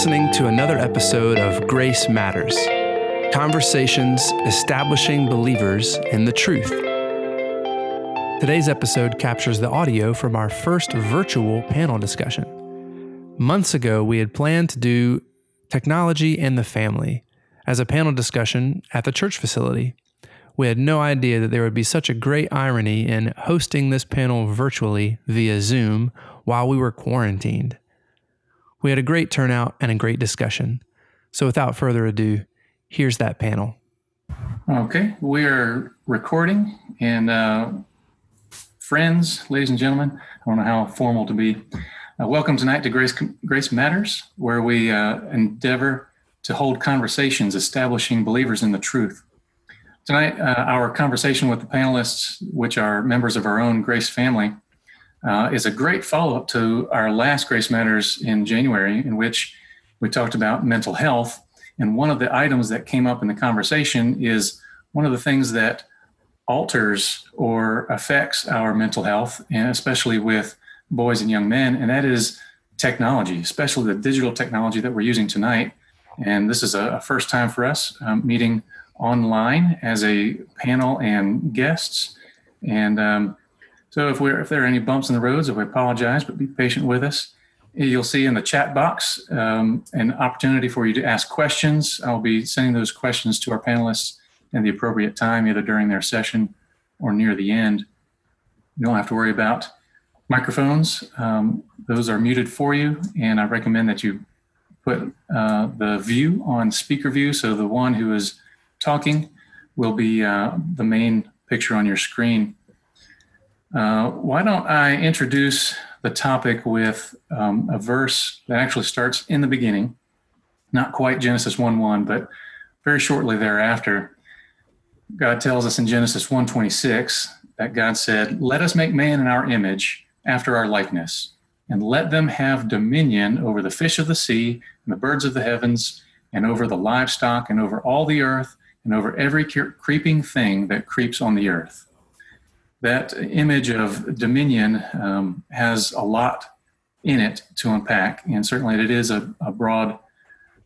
listening to another episode of Grace Matters Conversations Establishing Believers in the Truth. Today's episode captures the audio from our first virtual panel discussion. Months ago, we had planned to do technology and the family as a panel discussion at the church facility. We had no idea that there would be such a great irony in hosting this panel virtually via Zoom while we were quarantined. We had a great turnout and a great discussion. So without further ado, here's that panel. Okay, we are recording, and uh, friends, ladies and gentlemen, I don't know how formal to be. Uh, welcome tonight to Grace Grace Matters, where we uh, endeavor to hold conversations establishing believers in the truth. Tonight, uh, our conversation with the panelists, which are members of our own Grace family, uh, is a great follow up to our last Grace Matters in January, in which we talked about mental health. And one of the items that came up in the conversation is one of the things that alters or affects our mental health, and especially with boys and young men, and that is technology, especially the digital technology that we're using tonight. And this is a, first time for us um, meeting online as a panel and guests. And um, so if we're if there are any bumps in the roads, if we apologize, but be patient with us. You'll see in the chat box um, an opportunity for you to ask questions. I'll be sending those questions to our panelists in the appropriate time, either during their session or near the end. You don't have to worry about microphones; um, those are muted for you, and I recommend that you put uh, the view on speaker view, so the one who is talking will be uh, the main picture on your screen. Uh, why don't I introduce the topic with um, a verse that actually starts in the beginning, not quite Genesis 1 1, but very shortly thereafter. God tells us in Genesis 1:26 that God said, "Let us make man in our image, after our likeness, and let them have dominion over the fish of the sea and the birds of the heavens, and over the livestock, and over all the earth, and over every creeping thing that creeps on the earth." That image of dominion um, has a lot in it to unpack, and certainly it is a, a broad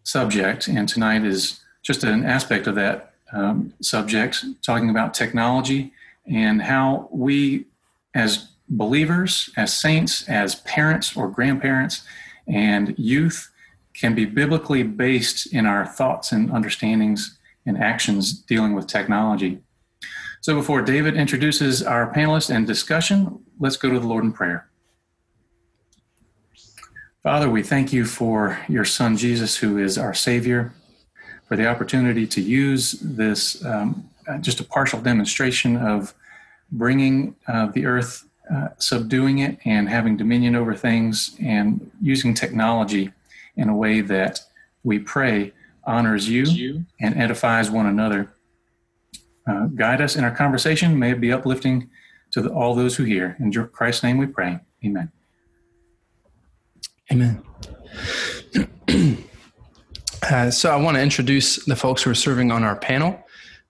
subject. And tonight is just an aspect of that um, subject, talking about technology and how we, as believers, as saints, as parents or grandparents, and youth, can be biblically based in our thoughts and understandings and actions dealing with technology. So before David introduces our panelists and discussion, let's go to the Lord in prayer. Father, we thank you for your son Jesus, who is our Savior, for the opportunity to use this um, just a partial demonstration of bringing uh, the earth, uh, subduing it, and having dominion over things, and using technology in a way that we pray honors you and edifies one another uh, guide us in our conversation. May it be uplifting to the, all those who hear. In Christ's name we pray. Amen. Amen. uh, so I want to introduce the folks who are serving on our panel.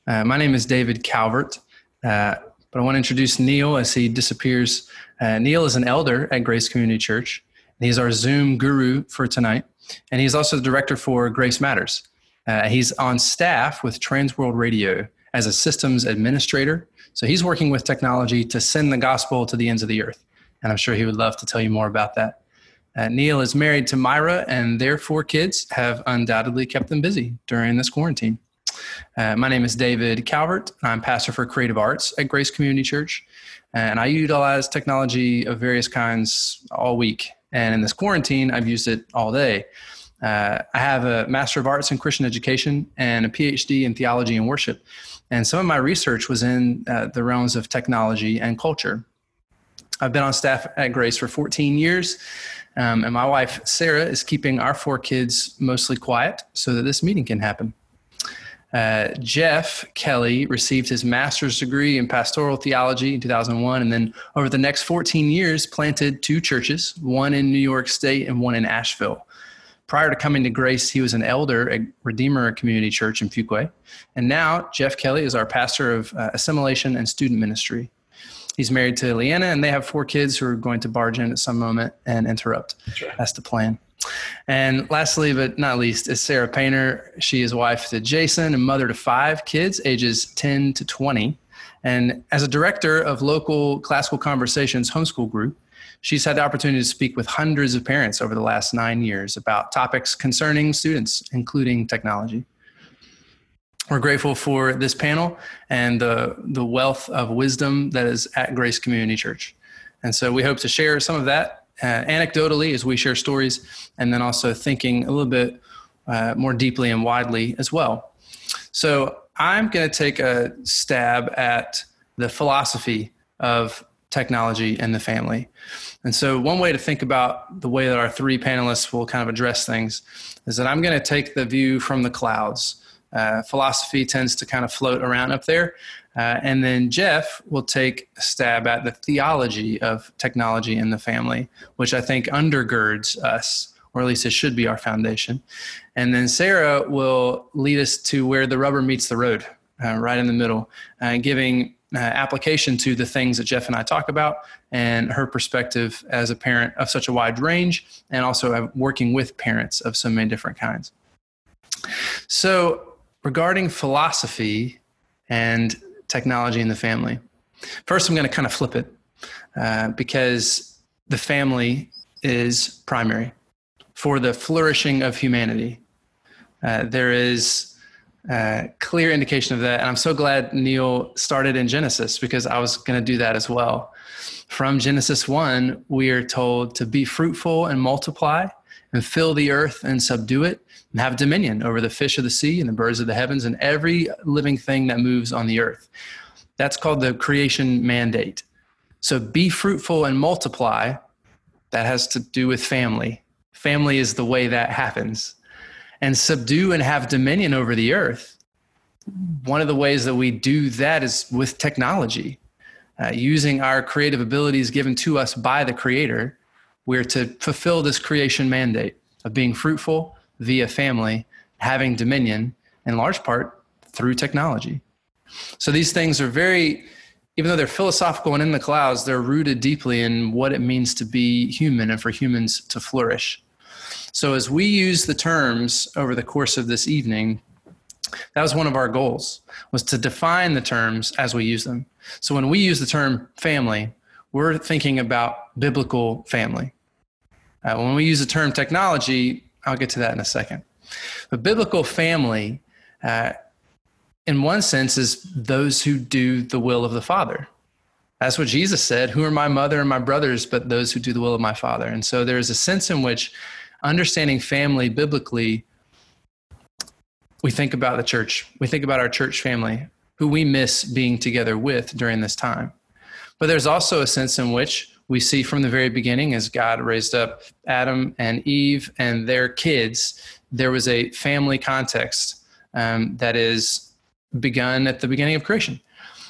Uh, my name is David Calvert, uh, but I want to introduce Neal as he disappears. Uh, Neal is an elder at Grace Community Church. He's our Zoom guru for tonight, and he's also the director for Grace Matters. Uh, he's on staff with Trans World Radio, as a systems administrator. So he's working with technology to send the gospel to the ends of the earth. And I'm sure he would love to tell you more about that. Uh, Neal is married to Myra, and their four kids have undoubtedly kept them busy during this quarantine. Uh, my name is David Calvert. I'm pastor for creative arts at Grace Community Church. And I utilize technology of various kinds all week. And in this quarantine, I've used it all day. Uh, I have a Master of Arts in Christian Education and a PhD in Theology and Worship. And some of my research was in uh, the realms of technology and culture. I've been on staff at Grace for 14 years, um, and my wife, Sarah, is keeping our four kids mostly quiet so that this meeting can happen. Uh, Jeff Kelly received his master's degree in pastoral theology in 2001, and then over the next 14 years, planted two churches, one in New York State and one in Asheville. Prior to coming to Grace, he was an elder at Redeemer Community Church in Fuquay. And now Jeff Kelly is our pastor of uh, assimilation and student ministry. He's married to Leanna, and they have four kids who are going to barge in at some moment and interrupt. Right. That's the plan. And lastly, but not least, is Sarah Painter. She is wife to Jason and mother to five kids, ages 10 to 20. And as a director of local classical conversations homeschool group, she's had the opportunity to speak with hundreds of parents over the last nine years about topics concerning students, including technology. We're grateful for this panel and the, the wealth of wisdom that is at Grace Community Church. And so we hope to share some of that uh, anecdotally as we share stories, and then also thinking a little bit uh, more deeply and widely as well. So I'm going to take a stab at the philosophy of technology and the family. And so, one way to think about the way that our three panelists will kind of address things is that I'm going to take the view from the clouds. Uh, philosophy tends to kind of float around up there. Uh, and then Jeff will take a stab at the theology of technology in the family, which I think undergirds us, or at least it should be our foundation. And then Sarah will lead us to where the rubber meets the road, uh, right in the middle, uh, giving uh, application to the things that Jeff and I talk about and her perspective as a parent of such a wide range, and also working with parents of so many different kinds. So, regarding philosophy and technology in the family. First, I'm going to kind of flip it uh, because the family is primary for the flourishing of humanity. Uh, there is a clear indication of that. And I'm so glad Neal started in Genesis because I was going to do that as well. From Genesis 1, we are told to be fruitful and multiply and fill the earth and subdue it and have dominion over the fish of the sea and the birds of the heavens and every living thing that moves on the earth. That's called the creation mandate. So be fruitful and multiply. That has to do with family. Family is the way that happens. And subdue and have dominion over the earth. One of the ways that we do that is with technology. Uh, using our creative abilities given to us by the Creator, we're to fulfill this creation mandate of being fruitful, via family, having dominion, in large part through technology. So these things are very, even though they're philosophical and in the clouds, they're rooted deeply in what it means to be human and for humans to flourish. So as we use the terms over the course of this evening, that was one of our goals was to define the terms as we use them. So when we use the term family, we're thinking about biblical family. Uh, when we use the term technology, I'll get to that in a second. But biblical family, uh, in one sense, is those who do the will of the Father. That's what Jesus said. Who are my mother and my brothers but those who do the will of my Father? And so there's a sense in which understanding family biblically, we think about the church, we think about our church family, who we miss being together with during this time. But there's also a sense in which we see from the very beginning as God raised up Adam and Eve and their kids, there was a family context um, that is begun at the beginning of creation.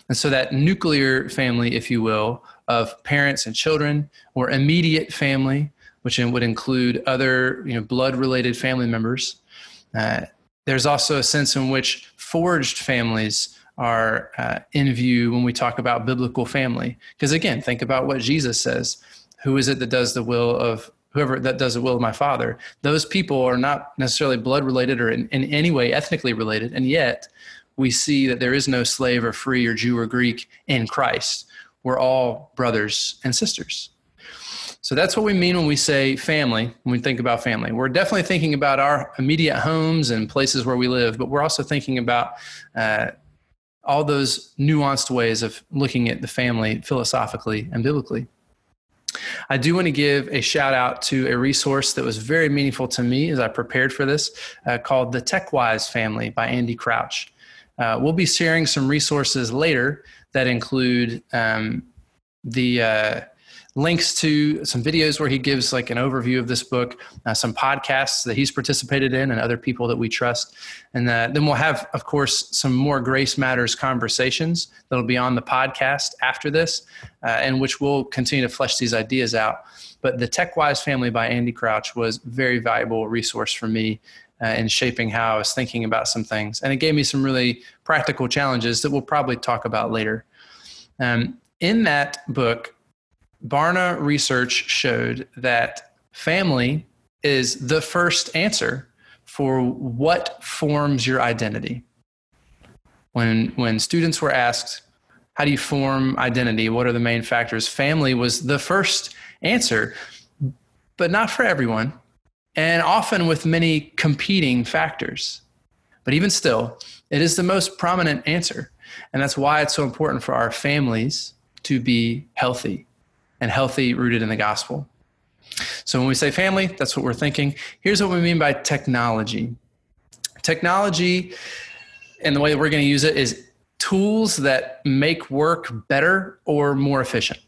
And so that nuclear family, if you will, of parents and children, or immediate family, which would include other you know, blood related family members. Uh, there's also a sense in which forged families are uh, in view when we talk about biblical family. Because again, think about what Jesus says Who is it that does the will of whoever that does the will of my Father? Those people are not necessarily blood related or in, in any way ethnically related. And yet, we see that there is no slave or free or Jew or Greek in Christ. We're all brothers and sisters. So that's what we mean when we say family, when we think about family. We're definitely thinking about our immediate homes and places where we live, but we're also thinking about uh, all those nuanced ways of looking at the family philosophically and biblically. I do want to give a shout out to a resource that was very meaningful to me as I prepared for this uh, called The TechWise Family by Andy Crouch. Uh, we'll be sharing some resources later that include um, the uh, links to some videos where he gives like an overview of this book, uh, some podcasts that he's participated in, and other people that we trust. And uh, then we'll have, of course, some more Grace Matters conversations that'll be on the podcast after this, uh, in which we'll continue to flesh these ideas out. But the TechWise family by Andy Crouch was very valuable resource for me uh, in shaping how I was thinking about some things. And it gave me some really practical challenges that we'll probably talk about later. Um, in that book, Barna research showed that family is the first answer for what forms your identity. When, when students were asked, How do you form identity? What are the main factors? Family was the first answer, but not for everyone, and often with many competing factors. But even still, it is the most prominent answer. And that's why it's so important for our families to be healthy and healthy, rooted in the gospel. So when we say family, that's what we're thinking. Here's what we mean by technology technology, and the way that we're going to use it is tools that make work better or more efficient.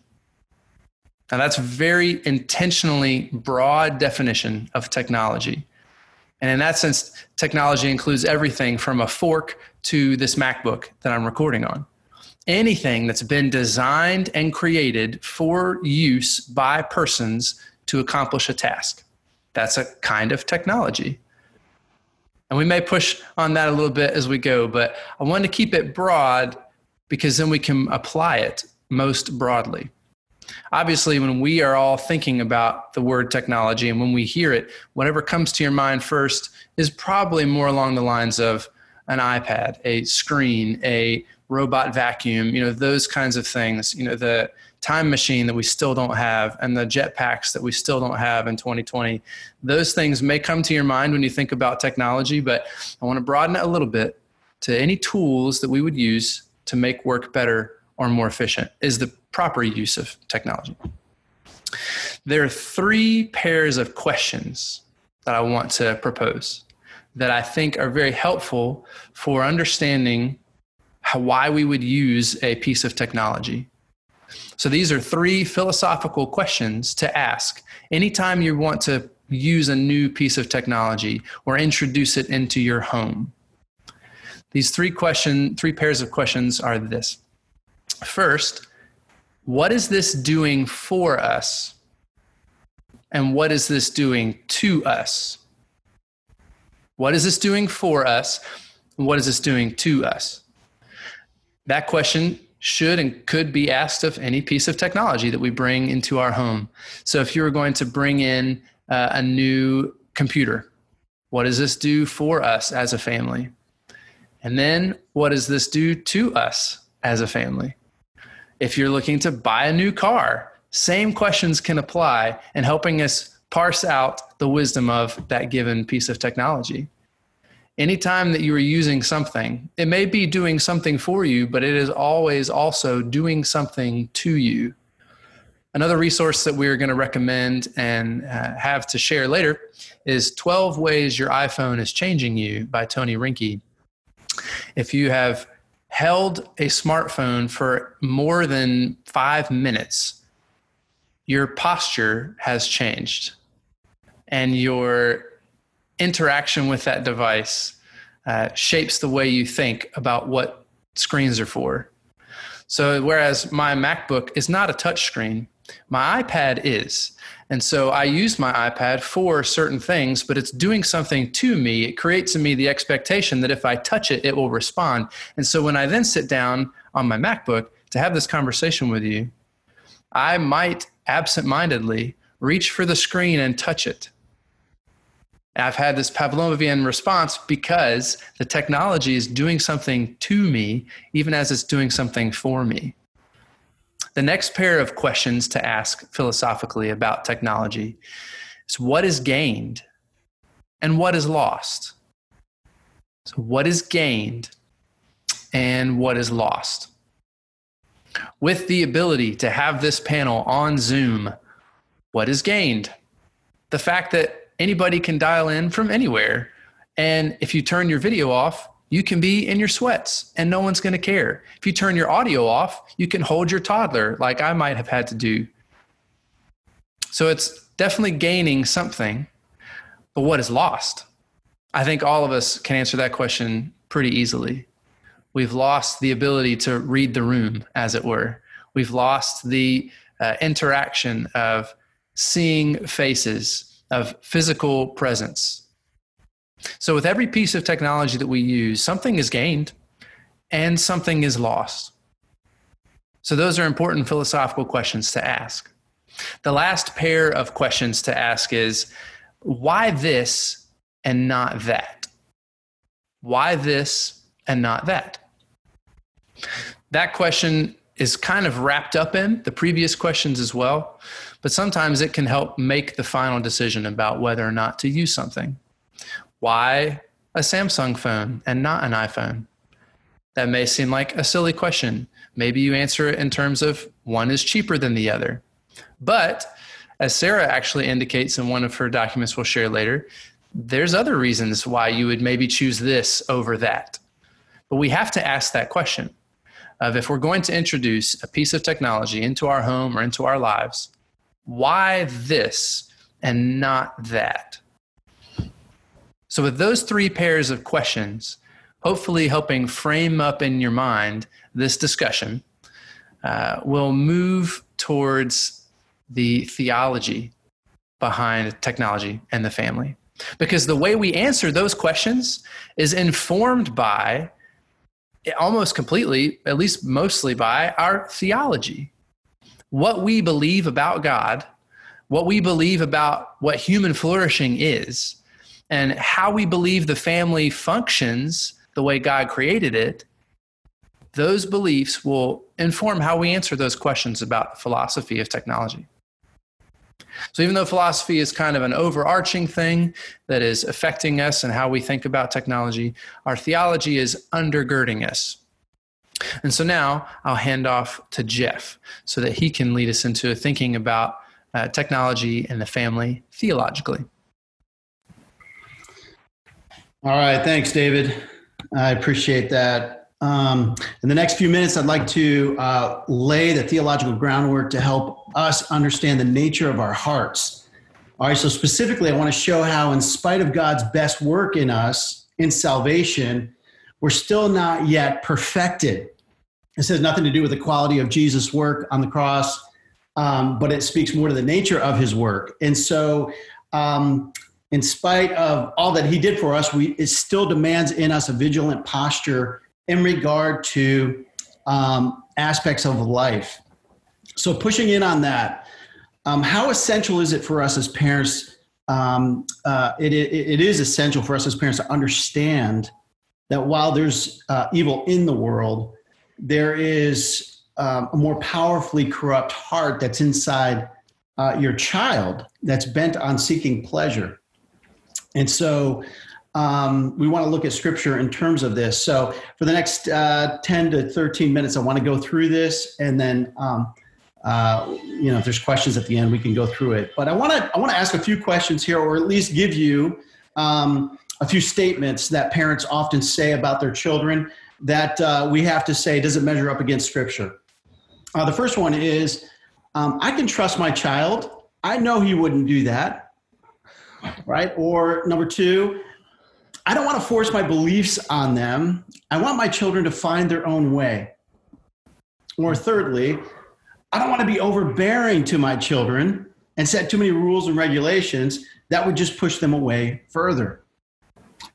Now, that's very intentionally broad definition of technology. And in that sense, technology includes everything from a fork to this MacBook that I'm recording on. Anything that's been designed and created for use by persons to accomplish a task. That's a kind of technology. And we may push on that a little bit as we go, but I want to keep it broad because then we can apply it most broadly. Obviously, when we are all thinking about the word technology and when we hear it, whatever comes to your mind first is probably more along the lines of an iPad, a screen, a robot vacuum, you know, those kinds of things, you know, the time machine that we still don't have and the jetpacks that we still don't have in 2020. Those things may come to your mind when you think about technology, but I want to broaden it a little bit to any tools that we would use to make work better or more efficient is the proper use of technology. There are three pairs of questions that I want to propose that I think are very helpful for understanding how, why we would use a piece of technology. So these are three philosophical questions to ask anytime you want to use a new piece of technology or introduce it into your home. These three question three pairs of questions are this. First, what is this doing for us? And what is this doing to us? What is this doing for us? And what is this doing to us? That question should and could be asked of any piece of technology that we bring into our home. So if you were going to bring in uh, a new computer, what does this do for us as a family? And then what does this do to us as a family? If you're looking to buy a new car, same questions can apply in helping us parse out the wisdom of that given piece of technology. Anytime that you are using something, it may be doing something for you, but it is always also doing something to you. Another resource that we're going to recommend and uh, have to share later is 12 Ways Your iPhone is Changing You by Tony Reinke. If you have held a smartphone for more than five minutes, your posture has changed and your interaction with that device uh, shapes the way you think about what screens are for. So, whereas my MacBook is not a touch screen, my iPad is. And so I use my iPad for certain things, but it's doing something to me. It creates in me the expectation that if I touch it, it will respond. And so when I then sit down on my MacBook to have this conversation with you, I might absentmindedly reach for the screen and touch it. I've had this Pavlovian response because the technology is doing something to me, even as it's doing something for me. The next pair of questions to ask philosophically about technology is what is gained and what is lost? So, what is gained and what is lost? With the ability to have this panel on Zoom, what is gained? The fact that anybody can dial in from anywhere. And if you turn your video off, you can be in your sweats and no one's going to care. If you turn your audio off, you can hold your toddler like I might have had to do. So it's definitely gaining something, but what is lost? I think all of us can answer that question pretty easily. We've lost the ability to read the room, as it were. We've lost the uh, interaction of seeing faces, of physical presence. So, with every piece of technology that we use, something is gained and something is lost. So, those are important philosophical questions to ask. The last pair of questions to ask is why this and not that? Why this and not that? That question is kind of wrapped up in the previous questions as well, but sometimes it can help make the final decision about whether or not to use something. Why a Samsung phone and not an iPhone? That may seem like a silly question. Maybe you answer it in terms of one is cheaper than the other. But as Sarah actually indicates in one of her documents we'll share later, there's other reasons why you would maybe choose this over that. But we have to ask that question of if we're going to introduce a piece of technology into our home or into our lives, why this and not that? So, with those three pairs of questions, hopefully helping frame up in your mind this discussion, uh, we'll move towards the theology behind technology and the family. Because the way we answer those questions is informed by almost completely, at least mostly by our theology. What we believe about God, what we believe about what human flourishing is, and how we believe the family functions the way God created it, those beliefs will inform how we answer those questions about the philosophy of technology. So, even though philosophy is kind of an overarching thing that is affecting us and how we think about technology, our theology is undergirding us. And so now I'll hand off to Jeff so that he can lead us into thinking about uh, technology and the family theologically. All right. Thanks, David. I appreciate that. Um, in the next few minutes, I'd like to uh, lay the theological groundwork to help us understand the nature of our hearts. All right, so specifically, I want to show how, in spite of God's best work in us in salvation, we're still not yet perfected. This has nothing to do with the quality of Jesus' work on the cross, um, but it speaks more to the nature of his work. And so, um, in spite of all that he did for us, we, it still demands in us a vigilant posture in regard to um, aspects of life. So, pushing in on that, um, how essential is it for us as parents? Um, uh, it, it, it is essential for us as parents to understand that while there's uh, evil in the world, there is um, a more powerfully corrupt heart that's inside uh, your child that's bent on seeking pleasure. And so, um, we want to look at scripture in terms of this. So, for the next uh, 10 to 13 minutes, I want to go through this, and then, um, uh, you know, if there's questions at the end, we can go through it. But I want to I want to ask a few questions here, or at least give you um, a few statements that parents often say about their children that uh, we have to say does it measure up against scripture. Uh, the first one is, um, I can trust my child. I know he wouldn't do that, right? Or number two, I don't want to force my beliefs on them. I want my children to find their own way. Or thirdly, I don't want to be overbearing to my children and set too many rules and regulations that would just push them away further.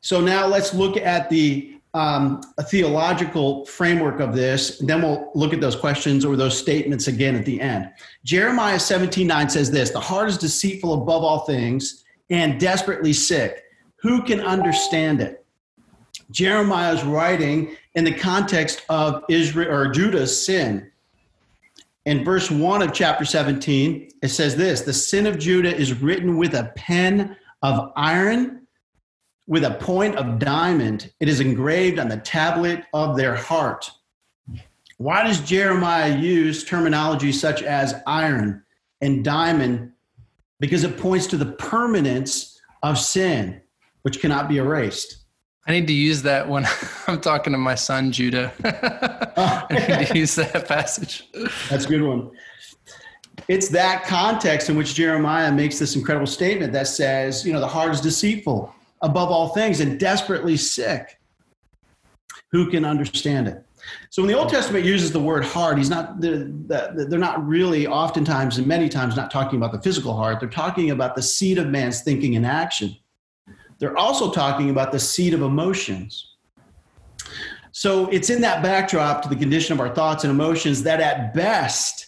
So now let's look at the um, theological framework of this. And then we'll look at those questions or those statements again at the end. Jeremiah 17 9 says this The heart is deceitful above all things and desperately sick who can understand it? Jeremiah is writing in the context of Israel or Judah's sin. In verse 1 of chapter 17, it says this The sin of Judah is written with a pen of iron, with a point of diamond. It is engraved on the tablet of their heart. Why does Jeremiah use terminology such as iron and diamond? Because it points to the permanence of sin which cannot be erased. I need to use that when I'm talking to my son Judah. I need to use that passage. That's a good one. It's that context in which Jeremiah makes this incredible statement that says, you know, the heart is deceitful above all things and desperately sick. Who can understand it? So when the Old Testament uses the word heart, he's not they're, they're not really oftentimes and many times not talking about the physical heart. They're talking about the seat of man's thinking and action. They're also talking about the seat of emotions. So it's in that backdrop to the condition of our thoughts and emotions that at best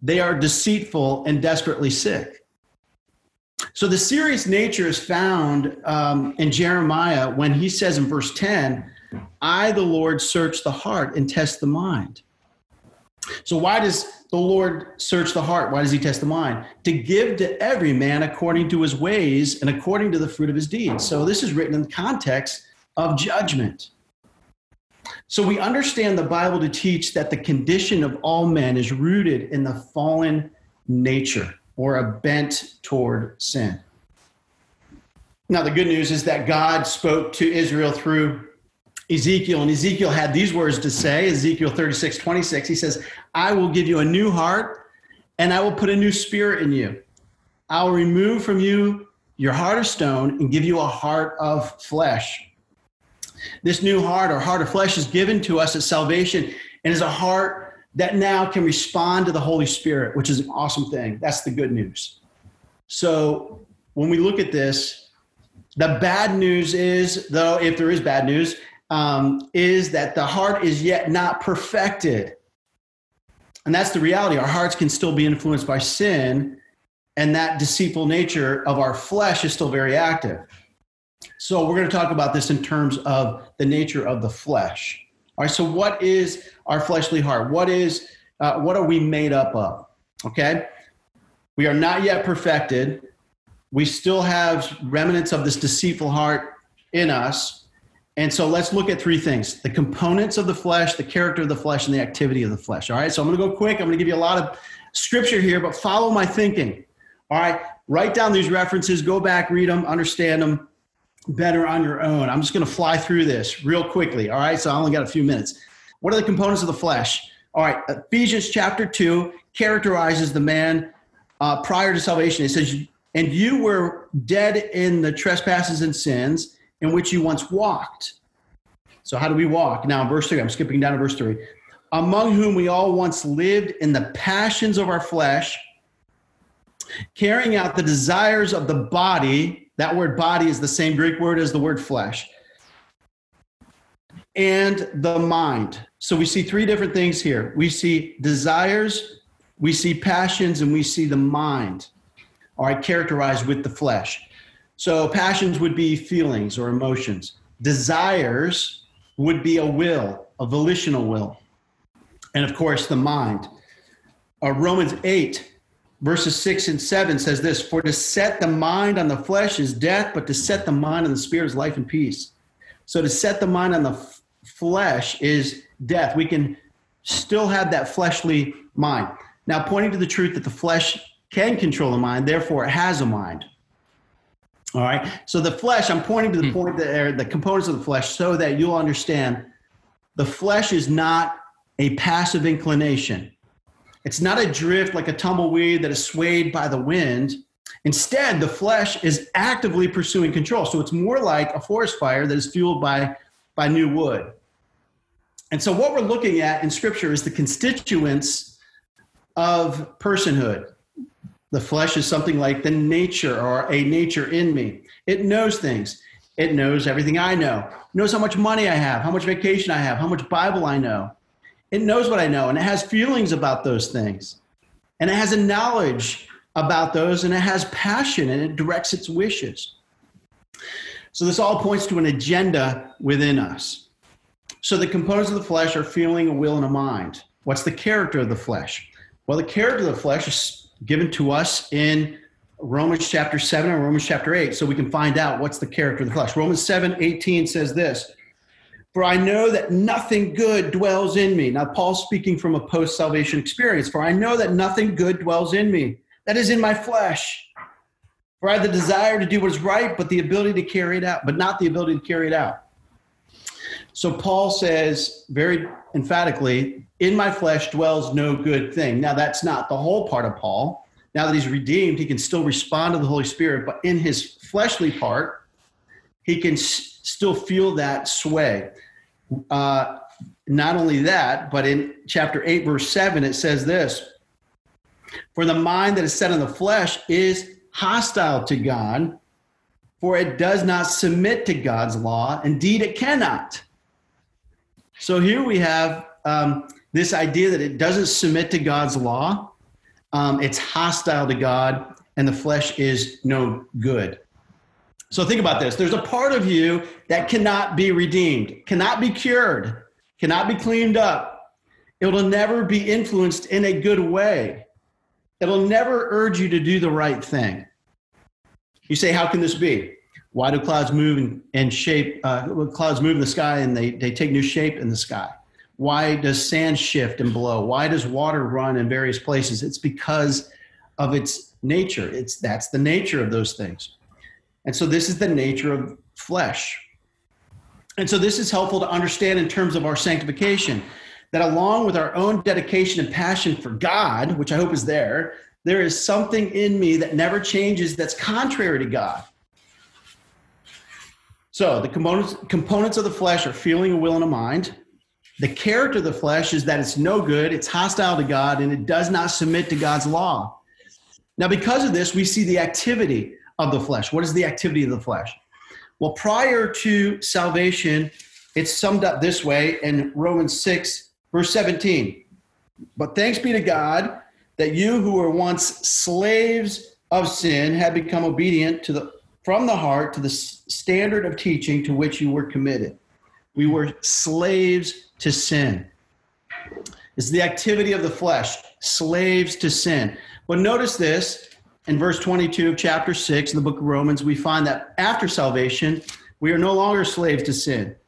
they are deceitful and desperately sick. So the serious nature is found um, in Jeremiah when he says in verse 10, I, the Lord, search the heart and test the mind. So, why does the Lord search the heart? Why does he test the mind? To give to every man according to his ways and according to the fruit of his deeds. So, this is written in the context of judgment. So, we understand the Bible to teach that the condition of all men is rooted in the fallen nature or a bent toward sin. Now, the good news is that God spoke to Israel through Ezekiel, and Ezekiel had these words to say Ezekiel 36, 26. He says, I will give you a new heart, and I will put a new spirit in you. I will remove from you your heart of stone and give you a heart of flesh. This new heart or heart of flesh is given to us as salvation and is a heart that now can respond to the Holy Spirit, which is an awesome thing. That's the good news. So when we look at this, the bad news is, though, if there is bad news, um, is that the heart is yet not perfected. And that's the reality. Our hearts can still be influenced by sin, and that deceitful nature of our flesh is still very active. So, we're going to talk about this in terms of the nature of the flesh. All right, so what is our fleshly heart? What is uh, what are we made up of? Okay, we are not yet perfected. We still have remnants of this deceitful heart in us. And so let's look at three things the components of the flesh, the character of the flesh, and the activity of the flesh. All right, so I'm going to go quick. I'm going to give you a lot of scripture here, but follow my thinking. All right, write down these references, go back, read them, understand them better on your own. I'm just going to fly through this real quickly. All right, so I only got a few minutes. What are the components of the flesh? All right, Ephesians chapter 2 characterizes the man uh, prior to salvation. It says, And you were dead in the trespasses and sins in which you once walked. So, how do we walk? Now, verse 3, I'm skipping down to verse 3. Among whom we all once lived in the passions of our flesh, carrying out the desires of the body. That word body is the same Greek word as the word flesh. And the mind. So we see three different things here. We see desires, we see passions, and we see the mind. Right, characterized with the flesh. So passions would be feelings or emotions. Desires would be a will, a volitional will. And of course, the mind. Uh, Romans 8, verses 6 and 7 says this For to set the mind on the flesh is death, but to set the mind on the spirit is life and peace. So to set the mind on the f- flesh is death. We can still have that fleshly mind. Now, pointing to the truth that the flesh can control the mind, therefore it has a mind. All right. So the flesh, I'm pointing to the hmm. point that are the components of the flesh so that you'll understand the flesh is not a passive inclination. It's not a drift like a tumbleweed that is swayed by the wind. Instead, the flesh is actively pursuing control. So it's more like a forest fire that is fueled by, by new wood. And so what we're looking at in scripture is the constituents of personhood. The flesh is something like the nature or a nature in me. It knows things. It knows everything I know. It knows how much money I have, how much vacation I have, how much Bible I know. It knows what I know and it has feelings about those things. And it has a knowledge about those and it has passion and it directs its wishes. So this all points to an agenda within us. So the components of the flesh are feeling, a will, and a mind. What's the character of the flesh? Well, the character of the flesh is given to us in Romans chapter 7 and Romans chapter 8, so we can find out what's the character of the flesh. Romans 7 18 says this For I know that nothing good dwells in me. Now, Paul's speaking from a post salvation experience. For I know that nothing good dwells in me, that is in my flesh. For I have the desire to do what is right, but the ability to carry it out, but not the ability to carry it out. So Paul says very emphatically, in my flesh dwells no good thing. Now, that's not the whole part of Paul. Now that he's redeemed, he can still respond to the Holy Spirit, but in his fleshly part, he can still feel that sway. Uh, not only that, but in chapter 8, verse 7, it says this For the mind that is set on the flesh is hostile to God, for it does not submit to God's law. Indeed, it cannot. So here we have um, this idea that it doesn't submit to God's law. Um, it's hostile to God and the flesh is no good. So think about this. There's a part of you that cannot be redeemed, cannot be cured, cannot be cleaned up. It'll never be influenced in a good way. It'll never urge you to do the right thing. You say, how can this be? Why do clouds move and, shape? Uh, clouds move in the sky and they, they take new shape in the sky. Why does sand shift and blow? Why does water run in various places? It's because of its nature. It's that's the nature of those things. And so this is the nature of flesh. And so this is helpful to understand in terms of our sanctification that along with our own dedication and passion for God, which I hope is there, there is something in me that never changes that's contrary to God. So the components, components of the flesh are feeling, a will, and a mind. The character of the flesh is that it's no good, it's hostile to God, and it does not submit to God's law. Now, because of this, we see the activity of the flesh. What is the activity of the flesh? Well, prior to salvation, it's summed up this way in Romans 6, verse 17. But thanks be to God that you who were once slaves of sin have become obedient to the from the heart to the standard of teaching to which you were committed. We were slaves to sin. It's the activity of the flesh, slaves to sin. But notice this in verse 22 of chapter 6 in the book of Romans, we find that after salvation, we are no longer slaves to sin. It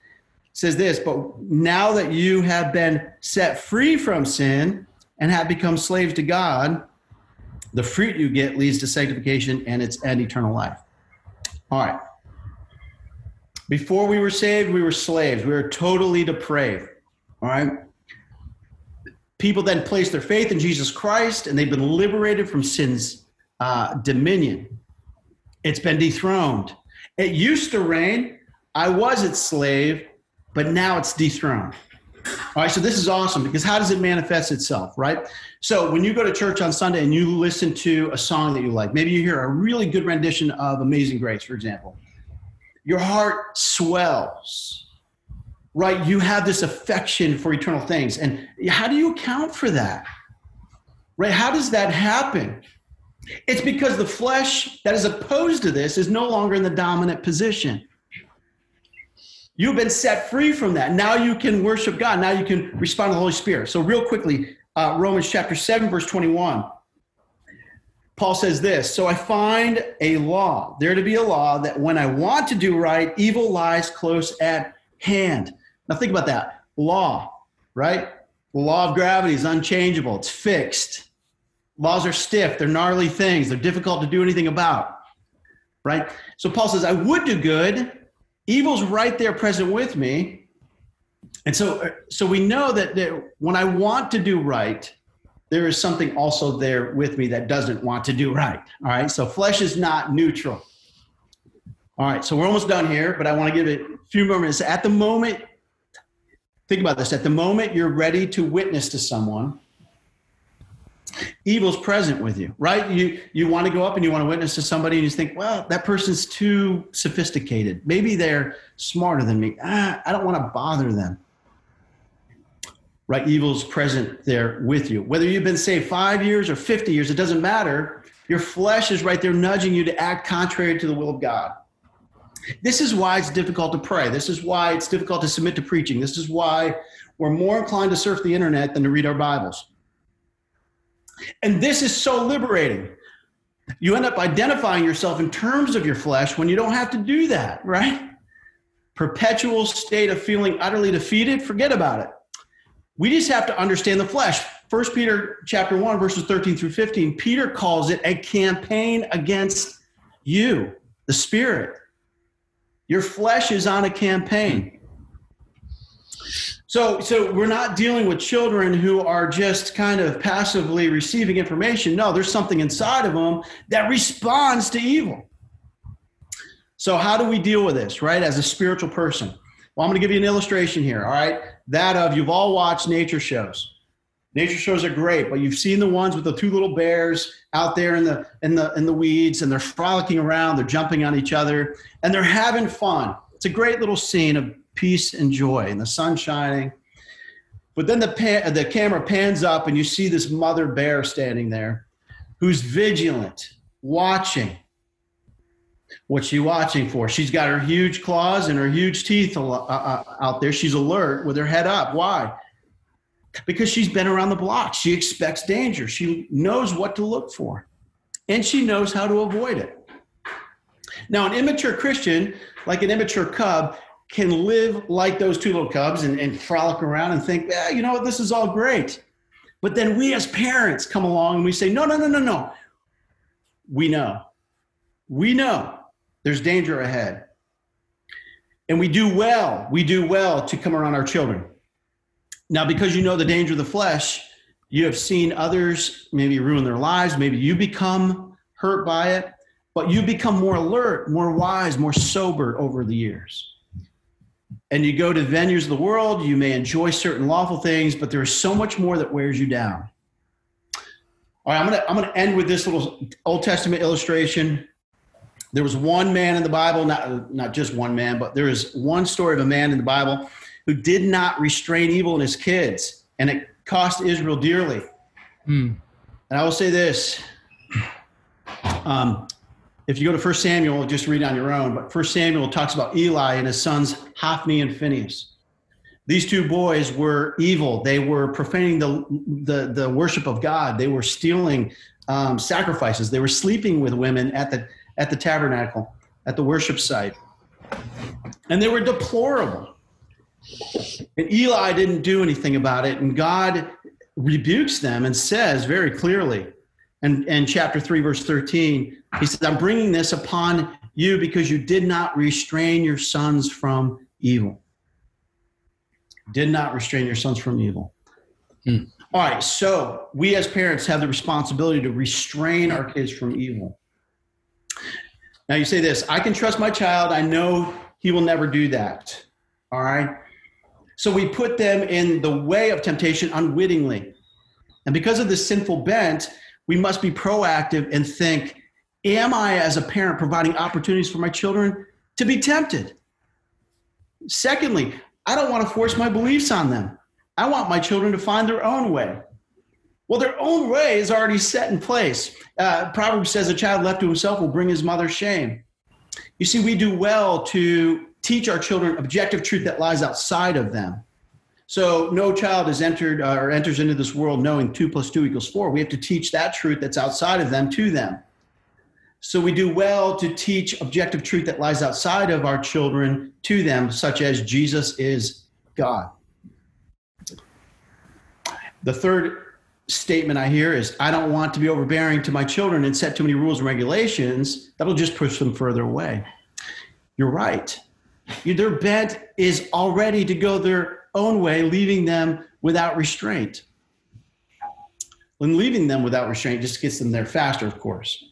says this, but now that you have been set free from sin and have become slaves to God, the fruit you get leads to sanctification and its and eternal life. All right. Before we were saved, we were slaves. We were totally depraved. All right. People then place their faith in Jesus Christ and they've been liberated from sin's uh, dominion. It's been dethroned. It used to reign. I was its slave, but now it's dethroned. All right, so this is awesome because how does it manifest itself, right? So when you go to church on Sunday and you listen to a song that you like, maybe you hear a really good rendition of Amazing Grace, for example, your heart swells, right? You have this affection for eternal things. And how do you account for that, right? How does that happen? It's because the flesh that is opposed to this is no longer in the dominant position. You've been set free from that. Now you can worship God. Now you can respond to the Holy Spirit. So, real quickly, uh, Romans chapter 7, verse 21. Paul says this So I find a law, there to be a law, that when I want to do right, evil lies close at hand. Now, think about that. Law, right? The law of gravity is unchangeable, it's fixed. Laws are stiff, they're gnarly things, they're difficult to do anything about, right? So Paul says, I would do good. Evil's right there present with me. And so uh, so we know that, that when i want to do right there is something also there with me that doesn't want to do right all right? So flesh is not neutral. All right so we're almost done here but i want to give it a few more minutes. At the moment think about this. At the moment you're ready to witness to someone evil's present with you right? You you want to go up and you want to witness to somebody and you think well that person's too sophisticated. Maybe they're smarter than me. Ah, i don't want to bother them. Right evil's present there with you. Whether you've been saved five years or 50 years it doesn't matter. Your flesh is right there nudging you to act contrary to the will of god. This is why it's difficult to pray. This is why it's difficult to submit to preaching. This is why we're more inclined to surf the internet than to read our bibles and this is so liberating. You end up identifying yourself in terms of your flesh when you don't have to do that, right? Perpetual state of feeling utterly defeated, forget about it. We just have to understand the flesh. First Peter chapter 1 verses 13 through 15, Peter calls it a campaign against you, the spirit. Your flesh is on a campaign. So, so we're not dealing with children who are just kind of passively receiving information. No, there's something inside of them that responds to evil. So, how do we deal with this, right? As a spiritual person. Well, I'm going to give you an illustration here, all right? That of you've all watched nature shows. Nature shows are great, but you've seen the ones with the two little bears out there in the in the in the weeds and they're frolicking around, they're jumping on each other, and they're having fun. It's a great little scene of peace and joy and the sun shining. But then the, pan, the camera pans up and you see this mother bear standing there who's vigilant, watching. What's she watching for? She's got her huge claws and her huge teeth uh, uh, out there. She's alert with her head up. Why? Because she's been around the block. She expects danger. She knows what to look for, and she knows how to avoid it. Now, an immature Christian, like an immature cub, can live like those two little cubs and, and frolic around and think, eh, you know what, this is all great. But then we as parents come along and we say, no, no, no, no, no. We know. We know there's danger ahead. And we do well, we do well to come around our children. Now, because you know the danger of the flesh, you have seen others maybe ruin their lives, maybe you become hurt by it, but you become more alert, more wise, more sober over the years. And you go to venues of the world, you may enjoy certain lawful things, but there is so much more that wears you down. All right, I'm gonna I'm gonna end with this little Old Testament illustration. There was one man in the Bible, not not just one man, but there is one story of a man in the Bible who did not restrain evil in his kids, and it cost Israel dearly. Hmm. And I will say this: um, if you go to First Samuel, just read on your own, but First Samuel talks about Eli and his sons Hophni and Phineas. These two boys were evil. They were profaning the, the, the worship of God. They were stealing um, sacrifices. They were sleeping with women at the, at the tabernacle, at the worship site. And they were deplorable. And Eli didn't do anything about it. And God rebukes them and says very clearly, and, and chapter 3, verse 13, he says, I'm bringing this upon you because you did not restrain your sons from evil. Did not restrain your sons from evil. Hmm. All right, so we as parents have the responsibility to restrain our kids from evil. Now you say this I can trust my child, I know he will never do that. All right. So we put them in the way of temptation unwittingly. And because of this sinful bent, we must be proactive and think Am I, as a parent, providing opportunities for my children to be tempted? Secondly, I don't want to force my beliefs on them. I want my children to find their own way. Well, their own way is already set in place. Uh, Proverbs says a child left to himself will bring his mother shame. You see, we do well to teach our children objective truth that lies outside of them. So no child is entered uh, or enters into this world knowing two plus two equals four. We have to teach that truth that's outside of them to them. So we do well to teach objective truth that lies outside of our children to them, such as Jesus is God. The third statement I hear is I don't want to be overbearing to my children and set too many rules and regulations. That'll just push them further away. You're right. Their bent is already to go their own way, leaving them without restraint. When leaving them without restraint just gets them there faster, of course.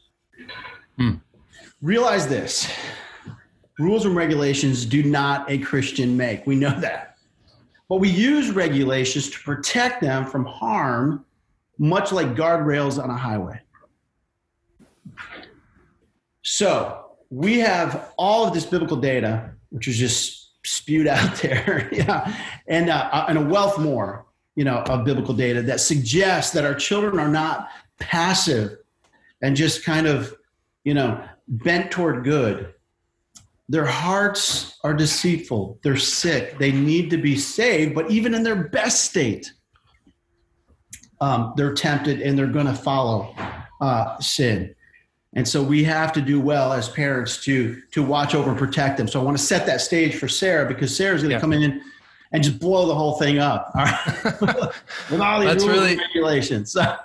Hmm. Realize this rules and regulations do not a Christian make. We know that. But we use regulations to protect them from harm, much like guardrails on a highway. So we have all of this biblical data, which is just spewed out there, yeah, and uh, and a wealth more, you know, of biblical data that suggests that our children are not passive and just kind of, you know, bent toward good. Their hearts are deceitful. They're sick. They need to be saved. But even in their best state, um, they're tempted and they're going to follow uh, sin. And so we have to do well as parents to to watch over and protect them. So I want to set that stage for Sarah because Sarah's going to yeah. come in and just blow the whole thing up. All right? With all these That's rules really, and regulations. So,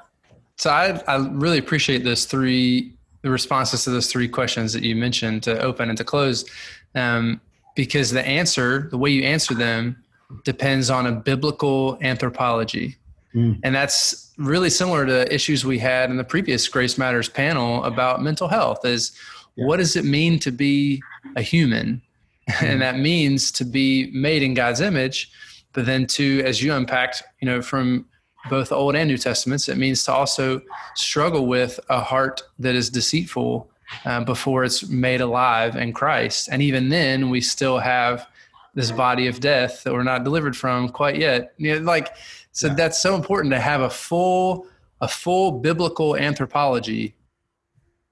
so I, I really appreciate those three the responses to those three questions that you mentioned to open and to close, um, because the answer, the way you answer them, depends on a biblical anthropology. Mm. And that's really similar to issues we had in the previous Grace Matters panel about mental health is yeah. what does it mean to be a human? Mm. and that means to be made in God's image, but then to, as you unpacked, you know, from both the Old and New Testaments, it means to also struggle with a heart that is deceitful uh, before it's made alive in Christ. And even then, we still have this body of death that we're not delivered from quite yet. You know, like so yeah. that's so important to have a full a full biblical anthropology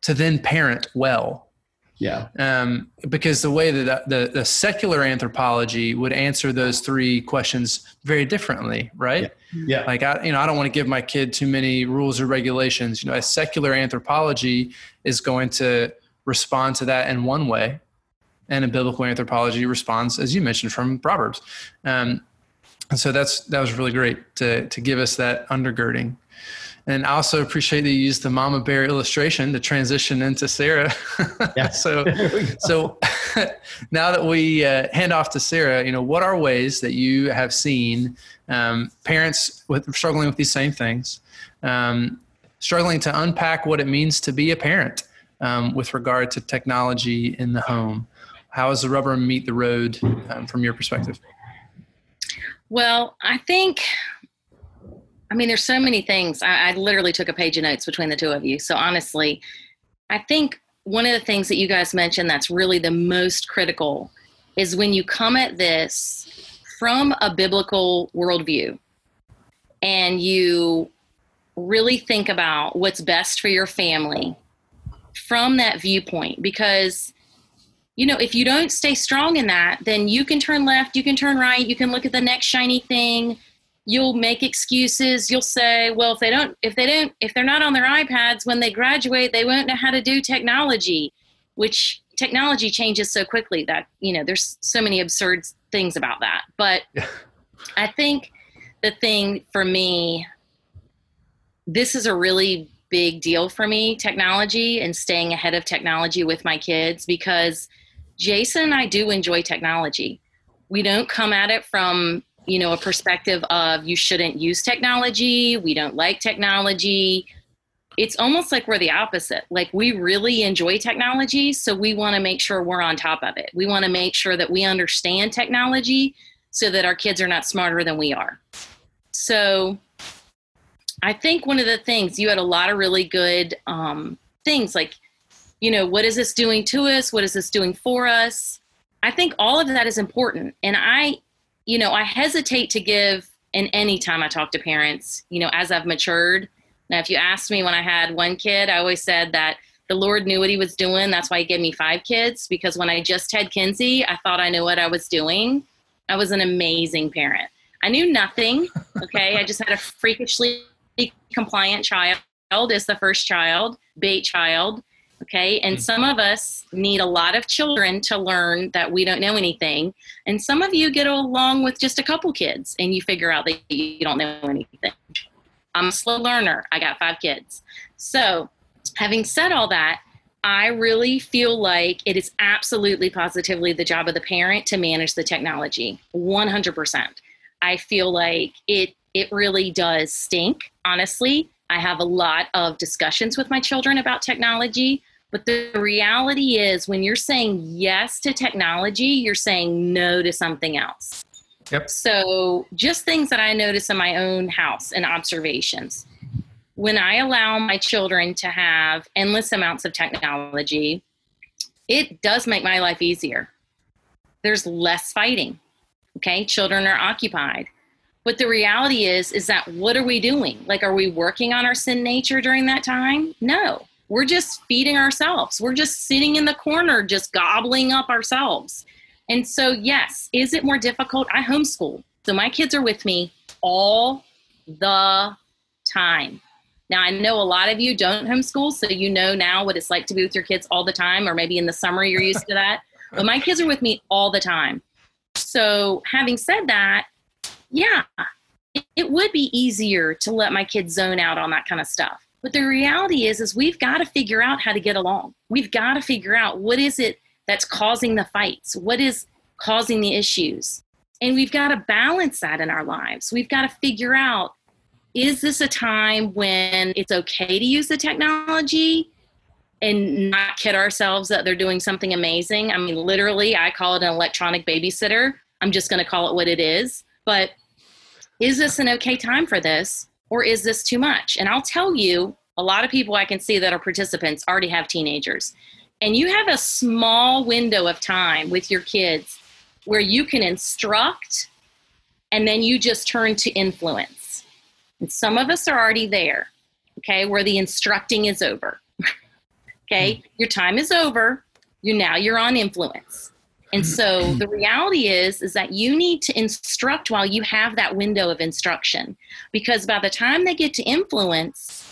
to then parent well. Yeah. Um, because the way that the, the secular anthropology would answer those three questions very differently, right? Yeah. yeah. Like I, you know, I don't want to give my kid too many rules or regulations. You know, a secular anthropology is going to respond to that in one way, and a biblical anthropology responds, as you mentioned, from Proverbs. Um, and so that's that was really great to to give us that undergirding. And I also appreciate that you used the mama bear illustration to transition into Sarah. Yeah. so, so now that we uh, hand off to Sarah, you know, what are ways that you have seen um, parents with struggling with these same things, um, struggling to unpack what it means to be a parent um, with regard to technology in the home? How does the rubber meet the road um, from your perspective? Well, I think I mean, there's so many things. I, I, literally took a page of notes between the two of you. So honestly, I think one of the things that you guys mentioned that's really the most critical is when you come at this from a biblical worldview and you really think about what's best for your family from that viewpoint because you know if you don't stay strong in that then you can turn left you can turn right you can look at the next shiny thing. You'll make excuses. You'll say well if they don't if they don't if they're not on their ipads when they graduate they won't know how to do technology which technology changes so quickly that you know there's so many absurd things about that. But i think the thing for me this is a really big deal for me technology and staying ahead of technology with my kids because jason and i do enjoy technology we don't come at it from you know, a perspective of you shouldn't use technology, we don't like technology. It's almost like we're the opposite. Like we really enjoy technology, so we want to make sure we're on top of it. We want to make sure that we understand technology so that our kids are not smarter than we are. So I think one of the things you had a lot of really good um, things like, you know, what is this doing to us? What is this doing for us? I think all of that is important. And I you know, I hesitate to give in any time I talk to parents, you know, as I've matured. Now, if you asked me when I had one kid, I always said that the Lord knew what he was doing. That's why he gave me five kids because when I just had Kinsey, I thought I knew what I was doing. I was an amazing parent. I knew nothing. Okay. I just had a freakishly compliant child as the first child, bait child. Okay. And mm. some of us need a lot of children to learn that we don't know anything. And some of you get along with just a couple kids and you figure out that you don't know anything. I'm a slow learner. I got five kids. So, having said all that, I really feel like it is absolutely positively the job of the parent to manage the technology 100%. I feel like it it really does stink, honestly. I have a lot of discussions with my children about technology but the reality is, when you're saying yes to technology, you're saying no to something else. Yep. So, just things that I notice in my own house and observations. When I allow my children to have endless amounts of technology, it does make my life easier. There's less fighting. Okay, children are occupied. But the reality is, is that what are we doing? Like, are we working on our sin nature during that time? No we're just feeding ourselves. We're just sitting in the corner, just gobbling up ourselves. And so, yes, is it more difficult? I homeschool. So my kids are with me all the time. Now, I know a lot of you don't homeschool, so you know now what it's like to be with your kids all the time, or maybe in the summer you're used to that. But my kids are with me all the time. So, having said that, yeah, it would be easier to let my kids zone out on that kind of stuff. But the reality is, is we've got to figure out how to get along. We've got to figure out what is it that's causing the fights? What is causing the issues? And we've got to balance that in our lives. We've got to figure out is this a time when it's okay to use the technology and not kid ourselves that they're doing something amazing? I mean, literally, I call it an electronic babysitter. I'm just going to call it what it is. But is this an okay time for this? or is this too much? And I'll tell you, a lot of people I can see that are participants already have teenagers. And you have a small window of time with your kids where you can instruct and then you just turn to influence. And some of us are already there, okay, where the instructing is over. Okay, mm. your time is over. You now you're on influence. And so the reality is is that you need to instruct while you have that window of instruction. Because by the time they get to influence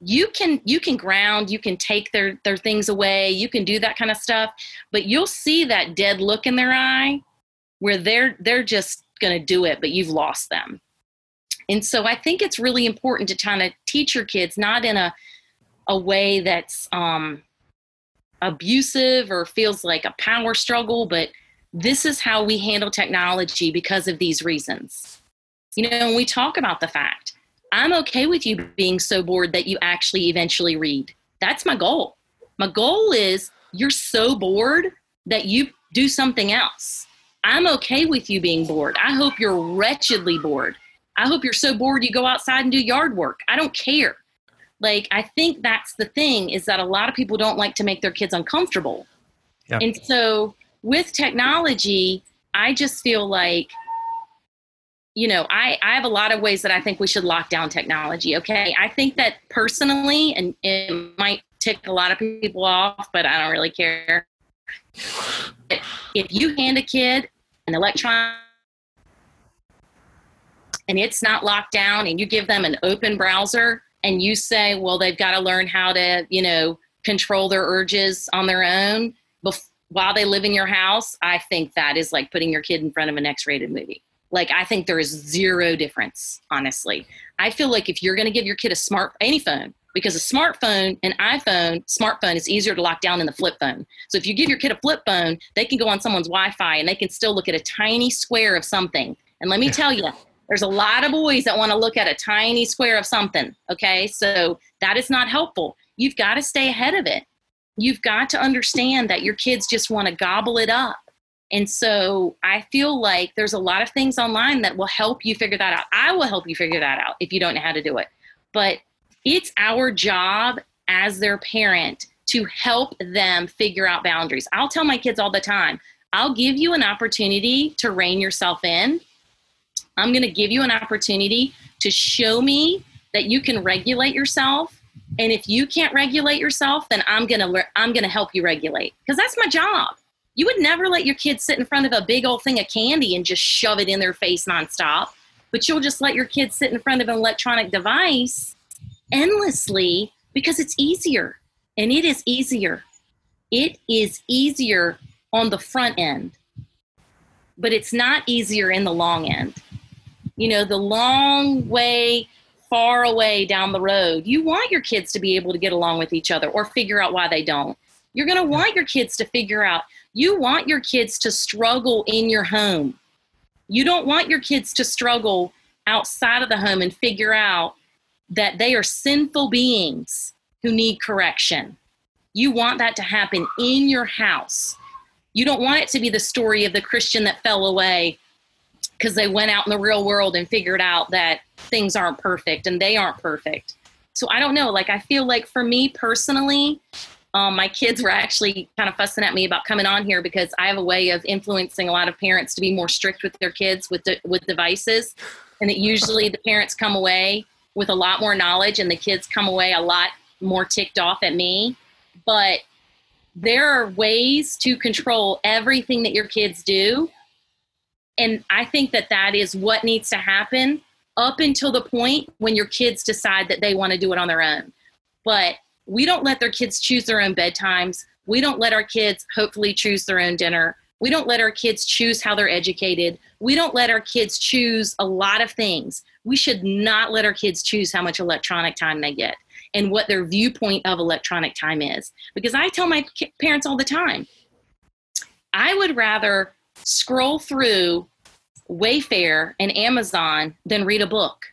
you can you can ground you can take their their things away you can do that kind of stuff but you'll see that dead look in their eye where they're they're just going to do it but you've lost them. And so i think it's really important to kind of teach your kids not in a a way that's um abusive or feels like a power struggle, but this is how we handle technology because of these reasons. You know, when we talk about the fact, I'm okay with you being so bored that you actually eventually read. That's my goal. My goal is you're so bored that you do something else. I'm okay with you being bored. I hope you're wretchedly bored. I hope you're so bored you go outside and do yard work. I don't care like i think that's the thing is that a lot of people don't like to make their kids uncomfortable. Yeah. and so with technology i just feel like you know I, I have a lot of ways that i think we should lock down technology okay? I think that personally and it might tick a lot of people off but i don't really care. If you hand a kid an electron and it's not locked down and you give them an open browser and you say, well, they've got to learn how to, you know, control their urges on their own bef- while they live in your house, I think that is like putting your kid in front of an X rated movie. Like, I think there is zero difference, honestly. I feel like if you're going to give your kid a smart, any phone, because a smartphone, an iPhone, smartphone is easier to lock down than the flip phone. So if you give your kid a flip phone, they can go on someone's Wi Fi and they can still look at a tiny square of something. And let me tell you, there's a lot of boys that want to look at a tiny square of something. Okay. So that is not helpful. You've got to stay ahead of it. You've got to understand that your kids just want to gobble it up. And so I feel like there's a lot of things online that will help you figure that out. I will help you figure that out if you don't know how to do it. But it's our job as their parent to help them figure out boundaries. I'll tell my kids all the time I'll give you an opportunity to rein yourself in I'm going to give you an opportunity to show me that you can regulate yourself. And if you can't regulate yourself, then I'm going to I'm going to help you regulate because that's my job. You would never let your kids sit in front of a big old thing of candy and just shove it in their face nonstop. But you'll just let your kids sit in front of an electronic device endlessly because it's easier. And it is easier. It is easier on the front end, but it's not easier in the long end you know, the long way far away down the road. You want your kids to be able to get along with each other or figure out why they don't. You're going to want your kids to figure out. You want your kids to struggle in your home. You don't want your kids to struggle outside of the home and figure out that they are sinful beings who need correction. You want that to happen in your house. You don't want it to be the story of the Christian that fell away because they went out in the real world and figured out that things aren't perfect and they aren't perfect. So I don't know. Like, I feel like for me personally, um, my kids were actually kind of fussing at me about coming on here because I have a way of influencing a lot of parents to be more strict with their kids with de- with devices, and usually the parents come away with a lot more knowledge, and the kids come away a lot more ticked off at me. But there are ways to control everything that your kids do and I think that that is what needs to happen up until the point when your kids decide that they want to do it on their own. But we don't let their kids choose their own bedtimes. We don't let our kids hopefully choose their own dinner. We don't let our kids choose how they're educated. We don't let our kids choose a lot of things. We should not let our kids choose how much electronic time they get and what their viewpoint of electronic time is. Because I tell my parents all the time, I would rather scroll through Wayfair and Amazon than read a book.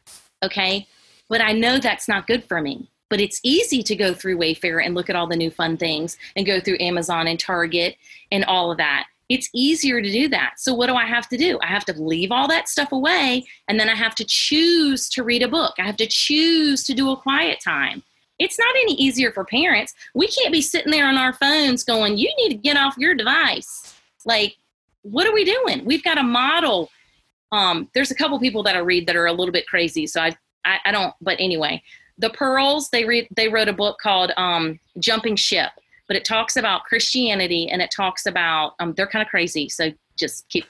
Okay. But I know that's not good for me. But it's easy to go through Wayfair and look at all the new fun things and go through Amazon and Target and all of that. It's easier to do that. So, what do I have to do? I have to leave all that stuff away and then I have to choose to read a book. I have to choose to do a quiet time. It's not any easier for parents. We can't be sitting there on our phones going, You need to get off your device. Like, what are we doing? We've got a model. Um, there's a couple people that I read that are a little bit crazy, so I, I, I don't. But anyway, the Pearls, they read they wrote a book called um, Jumping Ship, but it talks about Christianity and it talks about um, they're kind of crazy, so just keep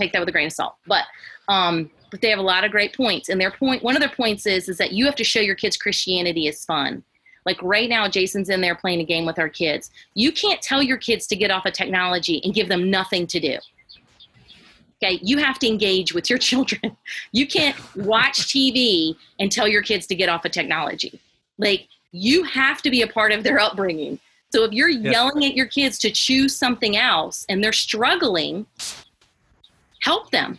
take that with a grain of salt. But um, but they have a lot of great points, and their point one of their points is is that you have to show your kids Christianity is fun. Like right now, Jason's in there playing a game with our kids. You can't tell your kids to get off of technology and give them nothing to do. Okay, you have to engage with your children. You can't watch TV and tell your kids to get off of technology. Like you have to be a part of their upbringing. So if you're yelling at your kids to choose something else and they're struggling, help them.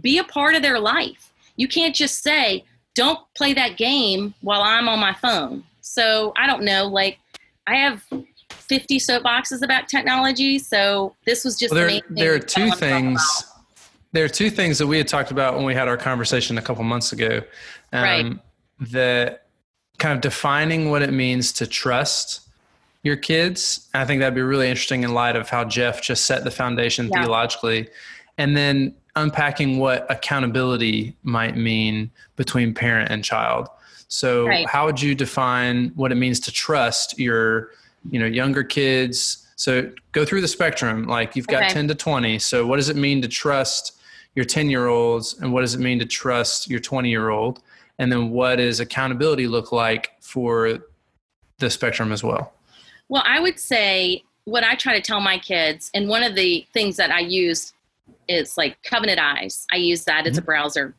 Be a part of their life. You can't just say, "Don't play that game while I'm on my phone." So, I don't know, like I have 50 soapboxes about technology, so this was just well, there, the there are two things there are two things that we had talked about when we had our conversation a couple months ago. Um, right. That kind of defining what it means to trust your kids. I think that'd be really interesting in light of how Jeff just set the foundation yeah. theologically. And then unpacking what accountability might mean between parent and child. So right. how would you define what it means to trust your, you know, younger kids? So go through the spectrum. Like you've got okay. 10 to 20. So what does it mean to trust your 10 year olds and what does it mean to trust your 20 year old and then what does accountability look like for the spectrum as well well i would say what i try to tell my kids and one of the things that i use is like covenant eyes i use that it's mm-hmm. a browser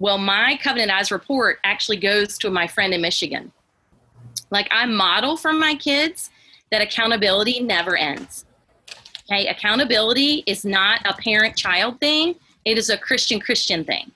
well my covenant eyes report actually goes to my friend in michigan like i model from my kids that accountability never ends Okay, accountability is not a parent child thing, it is a Christian Christian thing.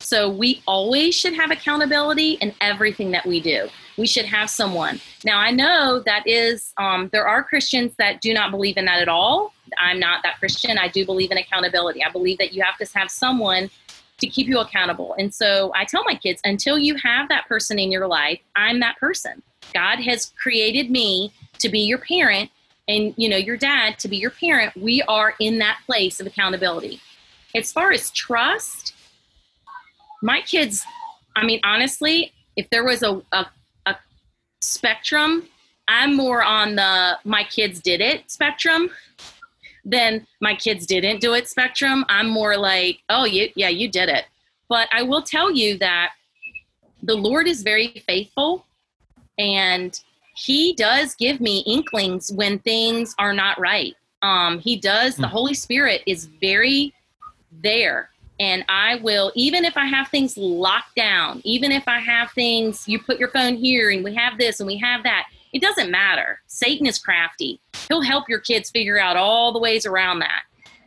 So we always should have accountability in everything that we do. We should have someone. Now I know that is um, there are Christians that do not believe in that at all. I'm not that Christian. I do believe in accountability. I believe that you have to have someone to keep you accountable. And so I tell my kids until you have that person in your life, I'm that person. God has created me to be your parent and you know your dad to be your parent we are in that place of accountability as far as trust my kids i mean honestly if there was a, a, a spectrum i'm more on the my kids did it spectrum than my kids didn't do it spectrum i'm more like oh you, yeah you did it but i will tell you that the lord is very faithful and he does give me inklings when things are not right. Um, he does, the hmm. Holy Spirit is very there. And I will, even if I have things locked down, even if I have things, you put your phone here and we have this and we have that, it doesn't matter. Satan is crafty. He'll help your kids figure out all the ways around that.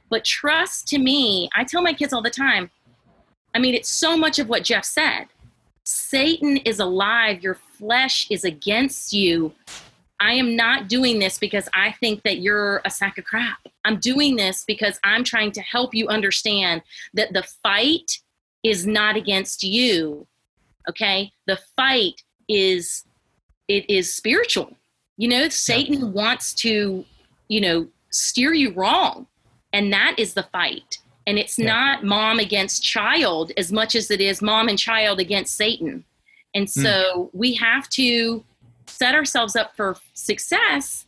But trust to me, I tell my kids all the time, I mean, it's so much of what Jeff said. Satan is alive. Your flesh is against you. I am not doing this because I think that you're a sack of crap. I'm doing this because I'm trying to help you understand that the fight is not against you. Okay? The fight is it is spiritual. You know, Satan wants to, you know, steer you wrong. And that is the fight. And it's yeah. not mom against child as much as it is mom and child against Satan. And hmm. so mm. we have to set ourselves up for success,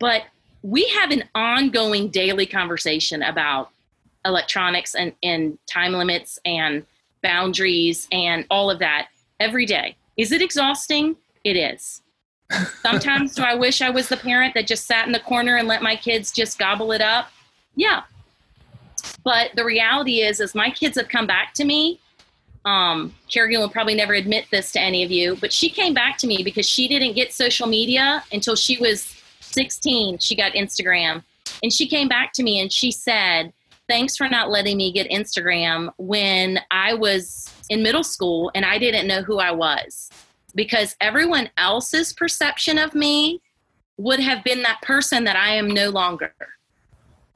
but we have an ongoing daily conversation about electronics and, and time limits and boundaries and all of that every day. Is it exhausting? It is. Sometimes do I wish I was the parent that just sat in the corner and let my kids just gobble it up? Yeah, but the reality is, is my kids have come back to me. Um, Kerrigan will probably never admit this to any of you, but she came back to me because she didn't get social media until she was 16. She got Instagram. And she came back to me and she said, Thanks for not letting me get Instagram when I was in middle school and I didn't know who I was. Because everyone else's perception of me would have been that person that I am no longer.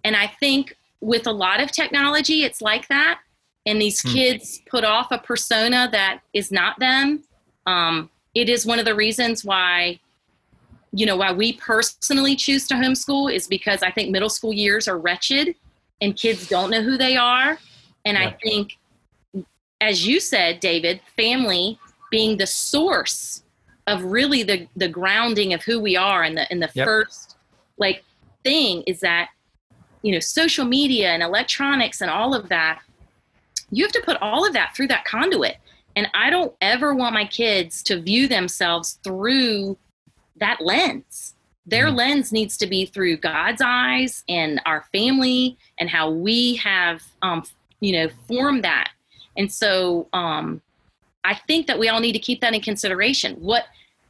And I think with a lot of technology, it's like that. And these hmm. kids put off a persona that is not them. Um, it is one of the reasons why, you know, why we personally choose to homeschool is because I think middle school years are wretched and kids don't know who they are. And yeah. I think, as you said, David, family being the source of really the the grounding of who we are and the and the Yep. first like thing is that you know social media and electronics and all of that you have to put all of that through that conduit and i don't ever want my kids to view themselves through that lens their Mhm. lens needs to be through god's eyes and our family and how we have um, you know formed that and so um, i think that we all need to keep that in consideration. What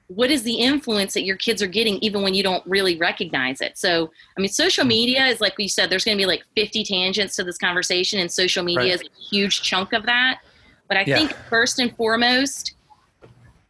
what is the influence that your kids are getting even when you don't really recognize it? So i mean social media is like we said there's going to be like 50 tangents to this conversation and social media Right. is a huge chunk of that. But i Yeah. think first and foremost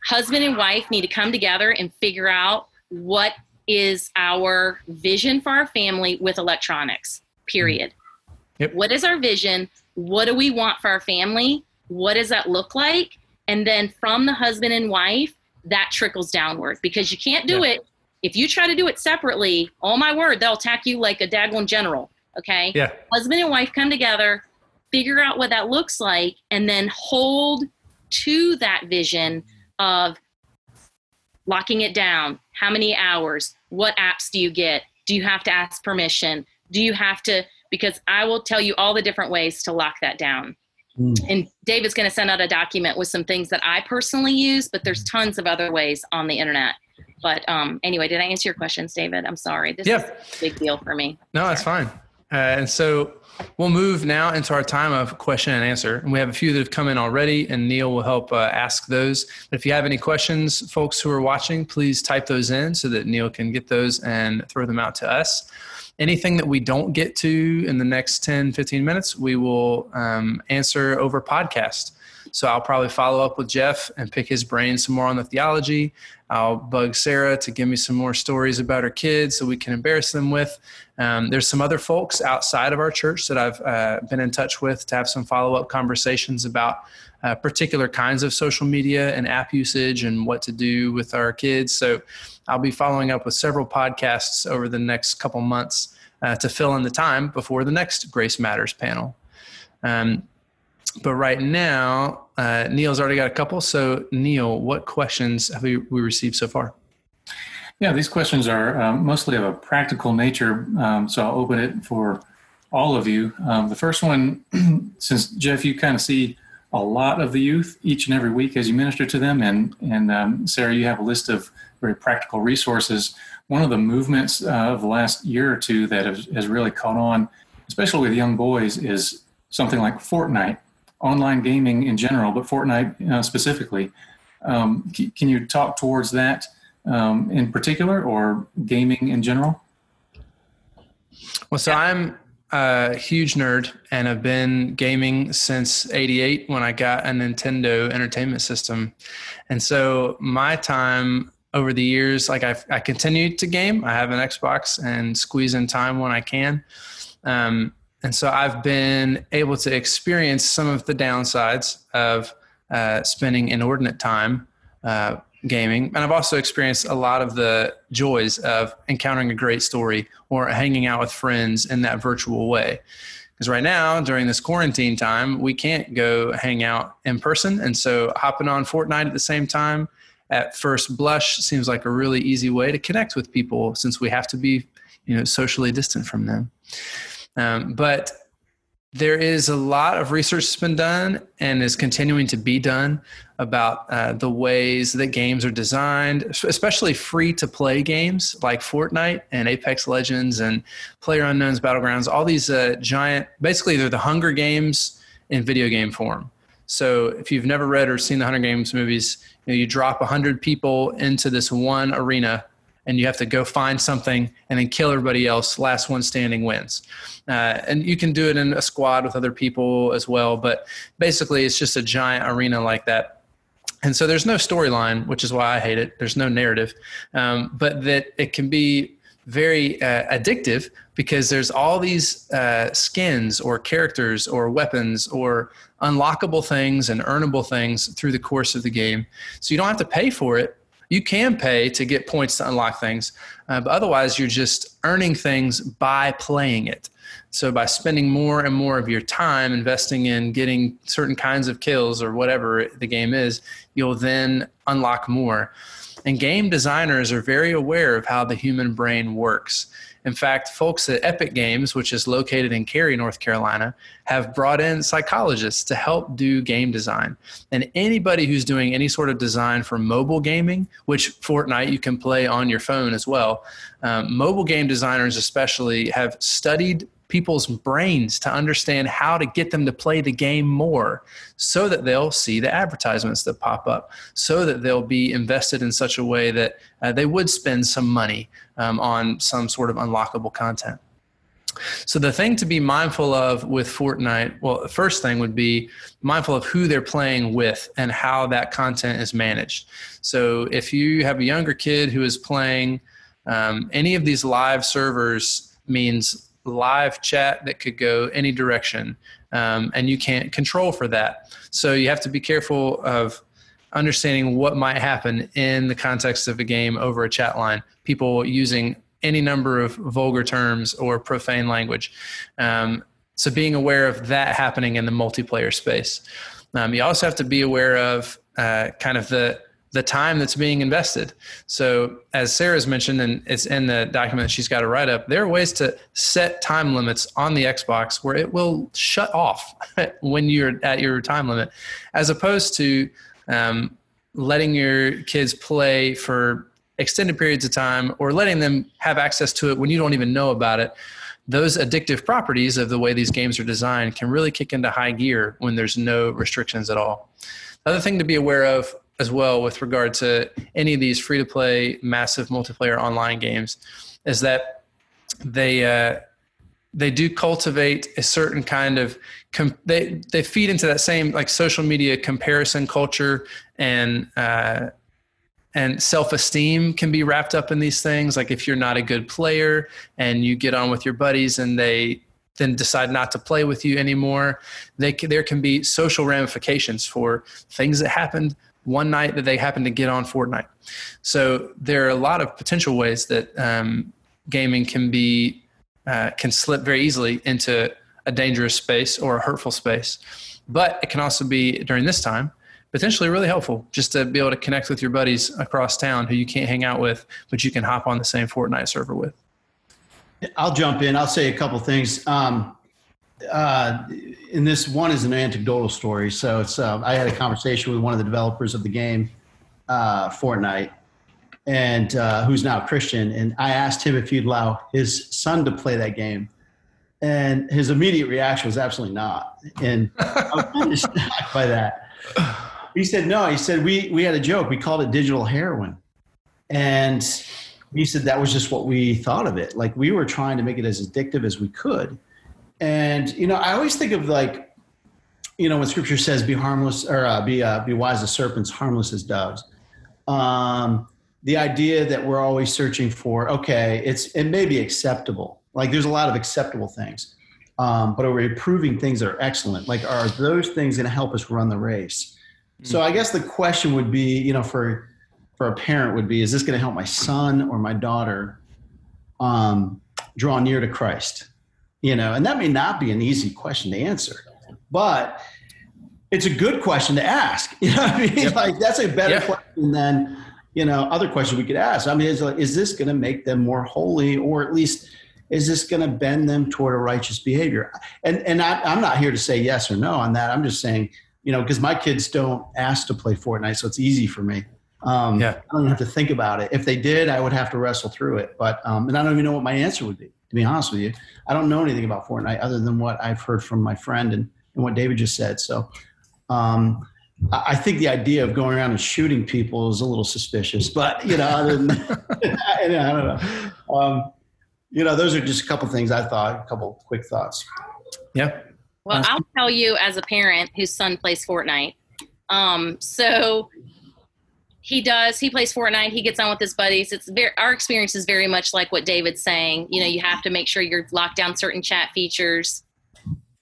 husband and wife need to come together and figure out what is our vision for our family with electronics period. Mm-hmm. Yep. what is our vision? What do we want for our family? What does that look like and then from the husband and wife that trickles downward because you can't do Yeah. it. If you try to do it separately oh my word they'll attack you like a daggone general okay? Yeah. husband and wife come together figure out what that looks like and then hold to that vision of locking it down. How many hours? What apps do you get? Do you have to ask permission? Do you have to because i will tell you all the different ways to lock that down Mm. and david's going to send out a document with some things that i personally use but there's tons of other ways on the internet but um, anyway did i answer your questions david i'm sorry this Yeah. is a big deal for me No, that's fine. Uh, and so we'll move now into our time of question and answer. And we have a few that have come in already, and Neal will help uh, ask those. But if you have any questions, folks who are watching, please type those in so that Neal can get those and throw them out to us. Anything that we don't get to in the next 10, 15 minutes, we will um, answer over podcast. So I'll probably follow up with Jeff and pick his brain some more on the theology. I'll bug Sarah to give me some more stories about her kids so we can embarrass them with. Um, there's some other folks outside of our church that I've uh, been in touch with to have some follow up conversations about uh, particular kinds of social media and app usage and what to do with our kids. So I'll be following up with several podcasts over the next couple months uh, to fill in the time before the next Grace Matters panel. Um, but right now, uh, Neal's already got a couple. So, Neal, what questions have we, we received so far? Yeah, these questions are um, mostly of a practical nature, um, so I'll open it for all of you. Um, the first one, since Jeff, you kind of see a lot of the youth each and every week as you minister to them, and and um, Sarah, you have a list of very practical resources. One of the movements uh, of the last year or two that has, has really caught on, especially with young boys, is something like Fortnite, online gaming in general, but Fortnite uh, specifically. Um, c- can you talk towards that? um, in particular or gaming in general? Well, so I'm a huge nerd and have been gaming since 88 when I got a Nintendo entertainment system. And so my time over the years, like I've, I continue to game. I have an Xbox and squeeze in time when I can. Um, and so I've been able to experience some of the downsides of uh, spending inordinate time uh, gaming. And I've also experienced a lot of the joys of encountering a great story or hanging out with friends in that virtual way. Because right now, during this quarantine time, we can't go hang out in person. And so hopping on Fortnite at the same time at first blush seems like a really easy way to connect with people since we have to be, you know, socially distant from them. Um, but there is a lot of research that's been done and is continuing to be done about uh, the ways that games are designed, especially free to play games like Fortnite and Apex Legends and Player Unknown's Battlegrounds. All these uh, giant, basically, they're the Hunger Games in video game form. So if you've never read or seen the Hunger Games movies, you, know, you drop 100 people into this one arena and you have to go find something and then kill everybody else. Last one standing wins. Uh, and you can do it in a squad with other people as well. But basically, it's just a giant arena like that. And so there's no storyline, which is why I hate it. There's no narrative, um, but that it can be very uh, addictive because there's all these uh, skins or characters or weapons or unlockable things and earnable things through the course of the game. So you don't have to pay for it. You can pay to get points to unlock things, uh, but otherwise you're just earning things by playing it. So by spending more and more of your time investing in getting certain kinds of kills or whatever the game is, you'll then unlock more. And game designers are very aware of how the human brain works. In fact, folks at Epic Games, which is located in Cary, North Carolina, have brought in psychologists to help do game design. And anybody who's doing any sort of design for mobile gaming, which Fortnite you can play on your phone as well, um, mobile game designers especially have studied people's brains to understand how to get them to play the game more so that they'll see the advertisements that pop up, so that they'll be invested in such a way that uh, they would spend some money um, on some sort of unlockable content. So the thing to be mindful of with Fortnite, well, the first thing would be mindful of who they're playing with and how that content is managed. So if you have a younger kid who is playing um, any of these live servers means live chat that could go any direction, um, and you can't control for that. So you have to be careful of understanding what might happen in the context of a game over a chat line. People using any number of vulgar terms or profane language. Um, so being aware of that happening in the multiplayer space. Um, you also have to be aware of uh, kind of the the time that's being invested. So, as Sarah's mentioned, and it's in the document she's got to write up, there are ways to set time limits on the Xbox where it will shut off when you're at your time limit, as opposed to um, letting your kids play for extended periods of time or letting them have access to it when you don't even know about it. Those addictive properties of the way these games are designed can really kick into high gear when there's no restrictions at all. The other thing to be aware of as well with regard to any of these free to play massive multiplayer online games is that they uh, they do cultivate a certain kind of com- they they feed into that same like social media comparison culture and uh, and self-esteem can be wrapped up in these things. Like if you're not a good player and you get on with your buddies and they then decide not to play with you anymore they there can be social ramifications for things that happened one night that they happen to get on Fortnite. So there are a lot of potential ways that um, gaming can be uh, can slip very easily into a dangerous space or a hurtful space. But it can also be during this time potentially really helpful just to be able to connect with your buddies across town who you can't hang out with, but you can hop on the same Fortnite server with. I'll jump in. I'll say a couple things. Um, uh, and this one is an anecdotal story. So it's uh, I had a conversation with one of the developers of the game, uh, Fortnite, and uh, who's now Christian. And I asked him if he'd allow his son to play that game, and his immediate reaction was absolutely not. And I was kind of shocked by that. He said no. He said we we had a joke. We called it digital heroin, and he said that was just what we thought of it. Like we were trying to make it as addictive as we could and you know, I always think of like, you know, when Scripture says, "Be harmless," or uh, "Be uh, be wise as serpents, harmless as doves." Um, the idea that we're always searching for, okay, it's it may be acceptable. Like there's a lot of acceptable things, um, but are we proving things that are excellent? Like are those things going to help us run the race? Mm-hmm. So I guess the question would be, you know, for for a parent would be, is this going to help my son or my daughter um, draw near to Christ? You know and that may not be an easy question to answer but it's a good question to ask you know i mean yep. like that's a better yep. question than you know other questions we could ask i mean is, is this going to make them more holy or at least is this going to bend them toward a righteous behavior and and I, i'm not here to say yes or no on that i'm just saying you know because my kids don't ask to play fortnite so it's easy for me um, yeah. I don't have to think about it. If they did, I would have to wrestle through it. But um, and I don't even know what my answer would be to be honest with you. I don't know anything about Fortnite other than what I've heard from my friend and, and what David just said. So um, I think the idea of going around and shooting people is a little suspicious, but you know, other than, I don't know. Um, you know, those are just a couple things I thought, a couple quick thoughts. Yeah. Well, I'll tell you as a parent whose son plays Fortnite. Um, so he does. He plays fortnite. He gets on with his buddies. It's very our experience is very much like what david's saying. You know you have to make sure you're locked down certain chat features.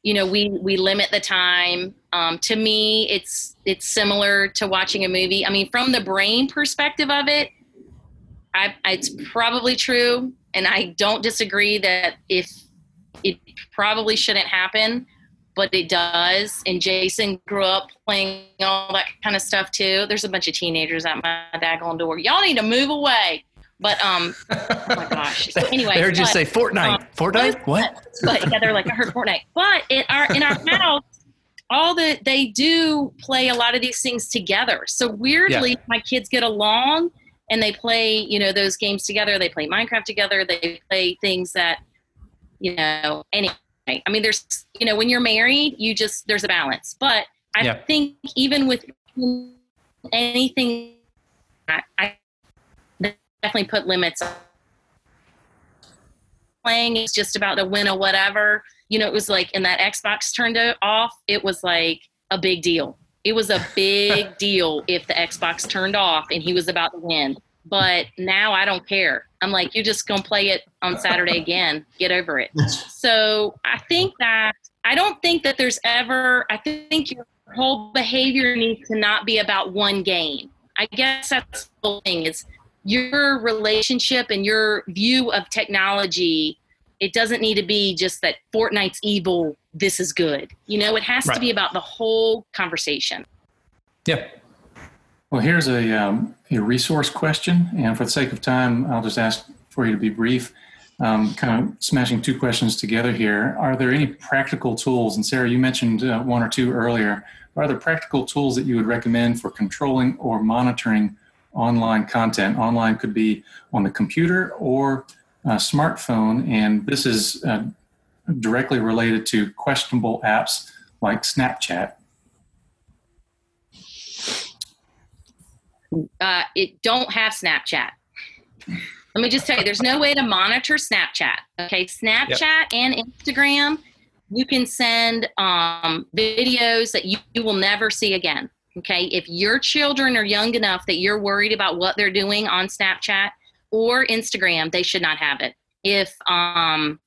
You know we we limit the time. Um, to me it's it's similar to watching a movie. I mean from the brain perspective of it I, it's probably true. And I don't disagree that if it probably shouldn't happen, but it does. And Jason grew up playing all that kind of stuff too. There's a bunch of teenagers at my daggone door. Y'all need to move away. But um, oh my gosh. So anyway, they heard you but, say Fortnite. Um, Fortnite? What? But yeah, they're like, I heard Fortnite. But in our in our house, all the they do play a lot of these things together. So weirdly, yeah. my kids get along and they play, you know, those games together. They play Minecraft together. They play things that, you know, anyway. I mean, there's, you know, when you're married, you just there's a balance. But I yeah. think even with anything, I, I definitely put limits. On playing is just about to win a whatever. You know, it was like, and that Xbox turned off. It was like a big deal. It was a big deal if the Xbox turned off and he was about to win. But now I don't care. I'm like, you're just gonna play it on Saturday again. Get over it. So I think that I don't think that there's ever. I think your whole behavior needs to not be about one game. I guess that's the whole thing. Is your relationship and your view of technology it doesn't need to be just that Fortnite's evil, this is good. You know, it has right. to be about the whole conversation. Yep. Well, here's a, um, a resource question. And for the sake of time, I'll just ask for you to be brief. Um, kind of smashing two questions together here. Are there any practical tools? And Sarah, you mentioned uh, one or two earlier. Are there practical tools that you would recommend for controlling or monitoring online content. Online could be on the computer or a smartphone, and this is uh, directly related to questionable apps like Snapchat. Uh, it don't have Snapchat. Let me just tell you, there's no way to monitor Snapchat. Okay, Snapchat yep. and Instagram, you can send um, videos that you, you will never see again. Okay. If your children are young enough that you're worried about what they're doing on Snapchat or Instagram, they should not have it. If, um,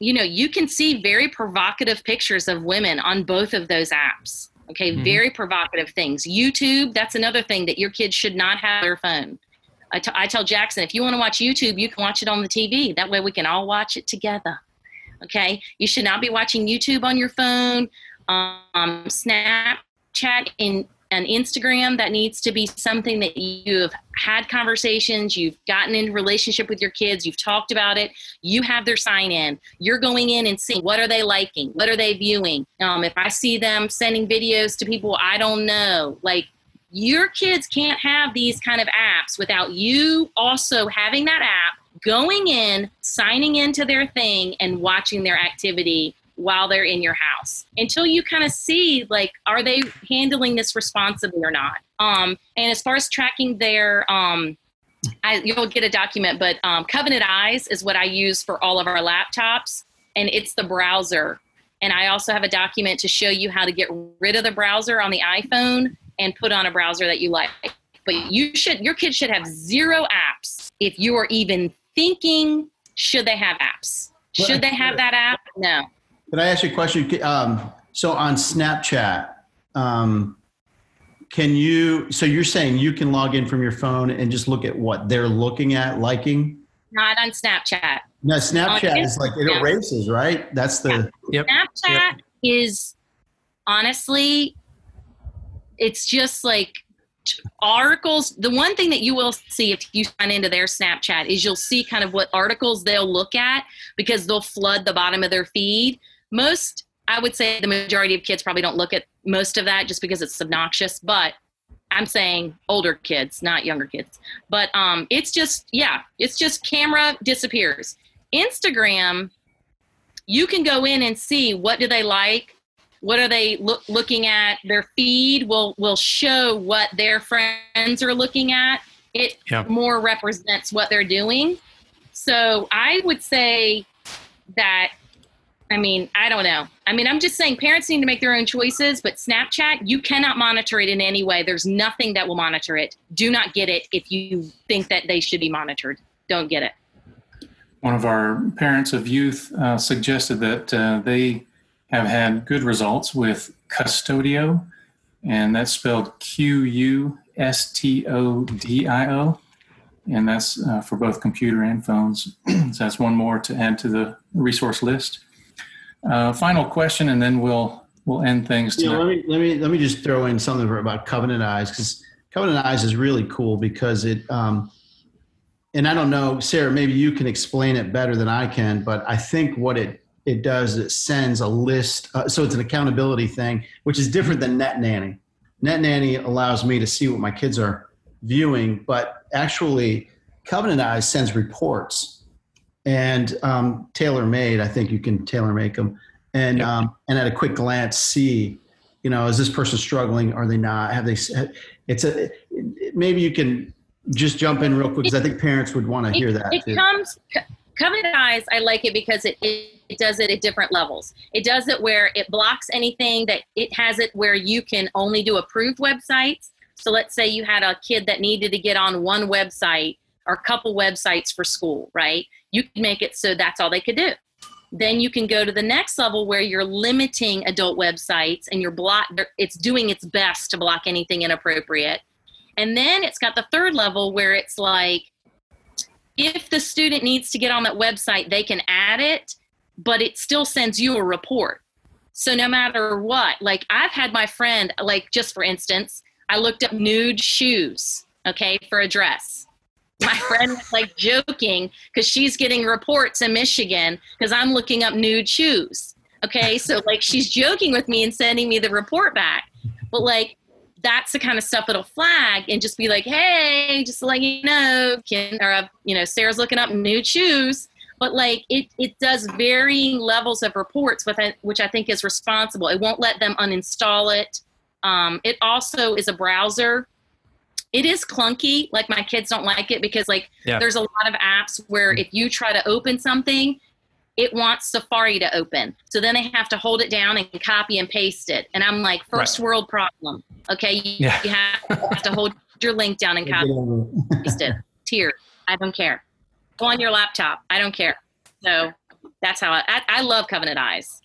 you know, you can see very provocative pictures of women on both of those apps. Okay. Mm-hmm. Very provocative things. YouTube, that's another thing that your kids should not have their phone. I, t- I tell Jackson, if you want to watch YouTube, you can watch it on the TV. That way we can all watch it together. Okay. You should not be watching YouTube on your phone. Um, Snap chat in an Instagram, that needs to be something that you have had conversations, you've gotten in relationship with your kids, you've talked about it, you have their sign in. You're going in and seeing what are they liking, what are they viewing. Um, if I see them sending videos to people I don't know, like your kids can't have these kind of apps without you also having that app, going in, signing into their thing, and watching their activity while they're in your house until you kind of see like are they handling this responsibly or not? Um, and as far as tracking their um, I, you'll get a document but um, covenant eyes is what i use for all of our laptops and it's the browser. And i also have a document to show you how to get rid of the browser on the iphone and put on a browser that you like. But you should your kids should have zero apps if you are even thinking should they have apps? Should they have that app? No can I ask you a question? Um, so on Snapchat, um, can you? So you're saying you can log in from your phone and just look at what they're looking at, liking? Not on Snapchat. No, Snapchat is like it erases, right? That's the. Yep. Snapchat yep. is honestly, it's just like articles the one thing that you will see if you sign into their snapchat is you'll see kind of what articles they'll look at because they'll flood the bottom of their feed most i would say the majority of kids probably don't look at most of that just because it's obnoxious but i'm saying older kids not younger kids. But um it's just yeah it's just camera disappears. Instagram you can go in and see what do they like what are they look, looking at their feed will will show what their friends are looking at. It yeah. more represents what they're doing. So i would say that I mean, I don't know. I mean, I'm just saying parents need to make their own choices, but Snapchat, you cannot monitor it in any way. There's nothing that will monitor it. Do not get it if you think that they should be monitored. Don't get it. One of our parents of youth uh, suggested that uh, they have had good results with Qustodio, and that's spelled Q U S T O D I O. and that's uh, for both computer and phones. so that's one more to add to the resource list. Uh, final question, and then we'll we'll end things. Know, let me let me let me just throw in something about Covenant Eyes because Covenant Eyes is really cool because it. Um, and I don't know, Sarah. Maybe you can explain it better than I can, but I think what it it does is it sends a list. Uh, so it's an accountability thing, which is different than Net Nanny. Net Nanny allows me to see what my kids are viewing, but actually, Covenant Eyes sends reports and um, tailor made. I think you can tailor make them, and Yep. um, and at a quick glance see, you know, is this person struggling? Are they not? Have they? It's a maybe you can just jump in real quick because I think parents would want to hear that it too. comes Co- covenant eyes i like it because it, it, it does it at different levels it does it where it blocks anything that it has it where you can only do approved websites so let's say you had a kid that needed to get on one website or a couple websites for school right you can make it so that's all they could do then you can go to the next level where you're limiting adult websites and you're block it's doing its best to block anything inappropriate and then it's got the third level where it's like if the student needs to get on that website, they can add it, but it still sends you a report. So no matter what, like I've had my friend, like just for instance, I looked up nude shoes, okay, for a dress. My friend was like joking because she's getting reports in Michigan because I'm looking up nude shoes. Okay, so like she's joking with me and sending me the report back. But like that's the kind of stuff that'll flag and just be like, hey, just to let you know, Ken, or uh, you know, Sarah's looking up nude shoes. But like it, it does varying levels of reports, with it, which I think is responsible. It won't let them uninstall it. Um, it also is a browser. It is clunky. Like my kids don't like it because like Yeah. there's a lot of apps where if you try to open something, it wants Safari to open. So then they have to hold it down and copy and paste it. And I'm like, first world problem. Okay, you, Yeah. you have, have to hold your link down and copy and paste it. Tier. I don't care. Go on your laptop. I don't care. So that's how I, I, I love Covenant Eyes.